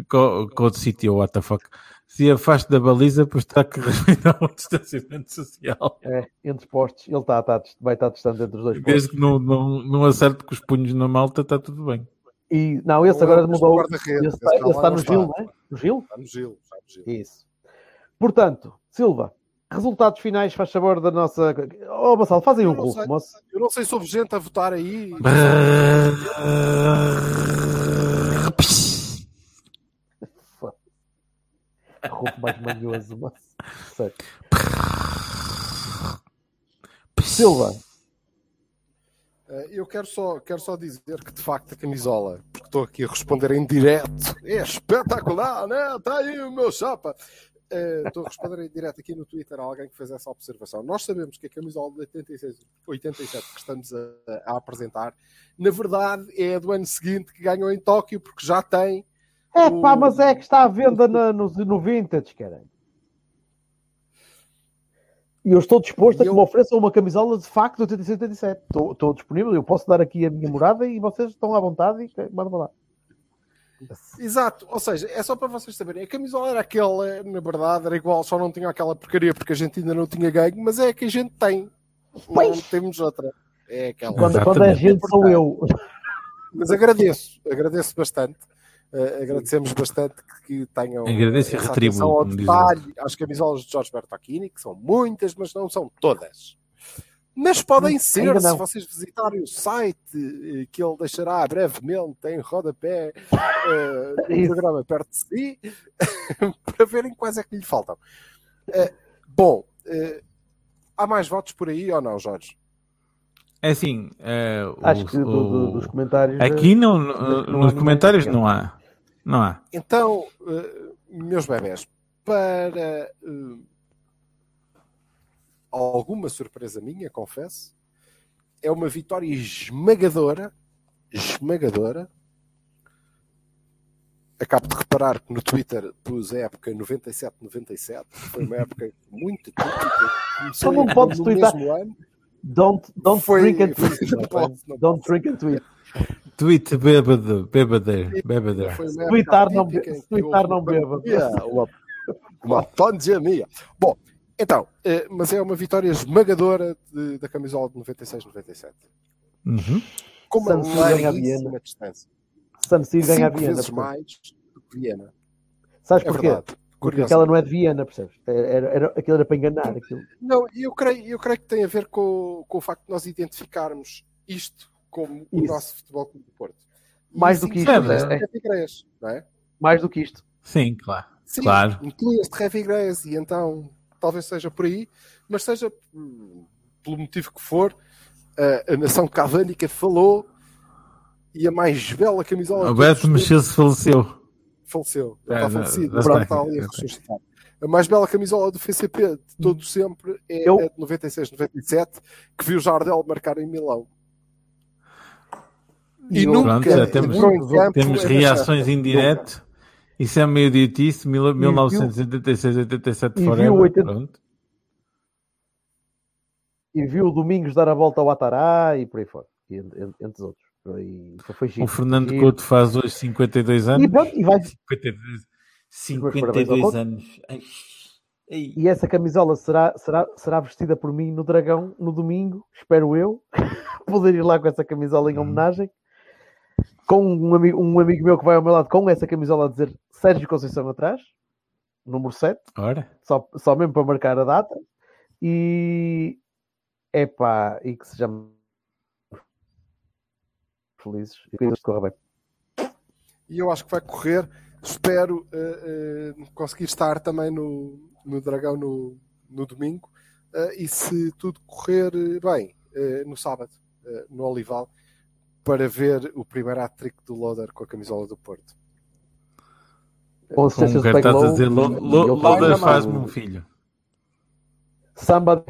com, com outro sítio, what the fuck. Se afaste da baliza, pois terá que respeitar o distanciamento social. É, entre postos. Ele tá, tá, vai estar distante entre os dois postos. Desde que não, não, não acerte com os punhos na malta, está tudo bem. E, não, esse Não agora mudou. Esse está, lá esse está não no está. Gil, não é? No Gil? Está no Gil, está no Gil. Isso. Portanto, Silva, resultados finais, faz favor da nossa. Oh, Bassal, fazem um Eu rufo, moço. Eu não sei se houve gente a votar aí. Rufo mais manhoso, moço. Sério. Silva, Eh, Eu quero só, quero só dizer que de facto a camisola, porque estou aqui a responder em direto, é espetacular, né? Está aí o meu chapa. Eh, Estou a responder em direto aqui no Twitter a alguém que fez essa observação. Nós sabemos que a camisola de 86, 87 que estamos a, a apresentar, na verdade é a do ano seguinte que ganhou em Tóquio, porque já tem. é o- pá, mas é que está à venda na, no, no Vintage, caralho. E eu estou disposto a que me ofereçam uma camisola de facto de 86 87. Estou, estou disponível, eu posso dar aqui a minha morada e vocês estão à vontade e mandam lá. Exato, ou seja, é só para vocês saberem. A camisola era aquela, na verdade, era igual, só não tinha aquela porcaria porque a gente ainda não tinha ganho, mas é a que a gente tem. Não Pois. temos outra. É aquela. Quando, quando é gente, sou eu. Mas agradeço, agradeço bastante. Eh, agradecemos bastante que, que tenham Agradeço e retribuo, atenção ao detalhe às camisolas de Jorge Bertocchini, que são muitas, mas não são todas. Mas podem ser, ainda se não. vocês visitarem o site eh, que ele deixará brevemente em rodapé *laughs* eh, no programa perto de si, *laughs* para verem quais é que lhe faltam. Eh, bom, eh, há mais votos por aí ou não, Jorge? É assim, o- Acho que do- do- o- dos comentários. aqui não, não há nos comentários não há. Não há. Então, meus bebés, para alguma surpresa minha, confesso, é uma vitória esmagadora, esmagadora. Acabo de reparar que no Twitter pus a época 97-97, foi uma época muito típica. Começou não podes twittar. Don't, don't Foi- drink and tweet. Não friend. não Don't drink and tweet. Tweet bêbado. Foi uma Tweetar não tweetar não Uma, uma pandemia. Bom, então, eh, mas é uma vitória esmagadora de- da camisola de 96-97. Uhum. Com uma San Siro ganha a larguíssima Viena. distância. San Siro ganha a Viena. vezes portanto. mais do que Viena. Sabes É porquê? verdade. Porque aquela não é de Viena, percebes? Era, era, aquilo era para enganar. Aquilo. Não, eu creio, eu creio que tem a ver com, com o facto de nós identificarmos isto como o Isso. nosso Futebol Clube do Porto. Mais do que isto, é, é. Grés, não é? Mais do que isto. Sim, claro. Sim, Claro. inclui este Revi Grés e então talvez seja por aí, mas seja hum, pelo motivo que for, a, a nação cavânica falou e a mais bela camisola O de Beto todos os tempos mexeu-se faleceu. faleceu. É, está não, falecido, pronto, está. ali a ressuscitar. A mais bela camisola do FCP de todo sempre é Eu- a de 96, 97, que viu Jardel marcar em Milão. E, eu- nunca Pronto, já temos- Temos a reações em direto. Isso é meio idiotice, mil- 1986, 87 e viu forever. 80 Pronto. E viu o Domingos dar a volta ao Atará e por aí fora. En- en- entre os outros. E foi, giro. O Fernando Giro. Couto faz hoje 52 anos. E pronto, e vai, 52, Meus parabéns ao 52 Couto. anos. Ai, ai. E essa camisola será, será, será vestida por mim no Dragão no domingo, espero eu, *laughs* poder ir lá com essa camisola em homenagem. Com um amigo, um amigo meu que vai ao meu lado com essa camisola a dizer Sérgio Conceição atrás, número 7, Ora, só, só mesmo para marcar a data. E epá, e que sejamos felizes e que isto corra bem. E eu acho que vai correr. Espero eh, eh, conseguir estar também no, no Dragão no, no domingo. Eh, e se tudo correr bem, no sábado, no Olival, para ver o primeiro hat-trick do Loader com a camisola do Porto. Assistências quer de estás a dizer, Lo- Lo- ele Loader faz- faz-me um filho. Samba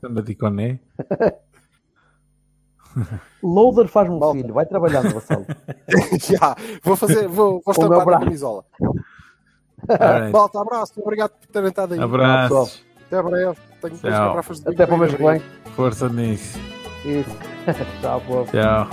Somebody Coné. *laughs* Loader faz-me um filho, vai trabalhar no vassalo. *laughs* Já, vou fazer, vou, vou meu estampar braço. camisola. Alright. Malta, abraço, obrigado por terem estado aí. Abraços. Até breve. Tenho garrafas de Até para o mês que vem. Força nisso. Isso. Stop wolfing. Yeah.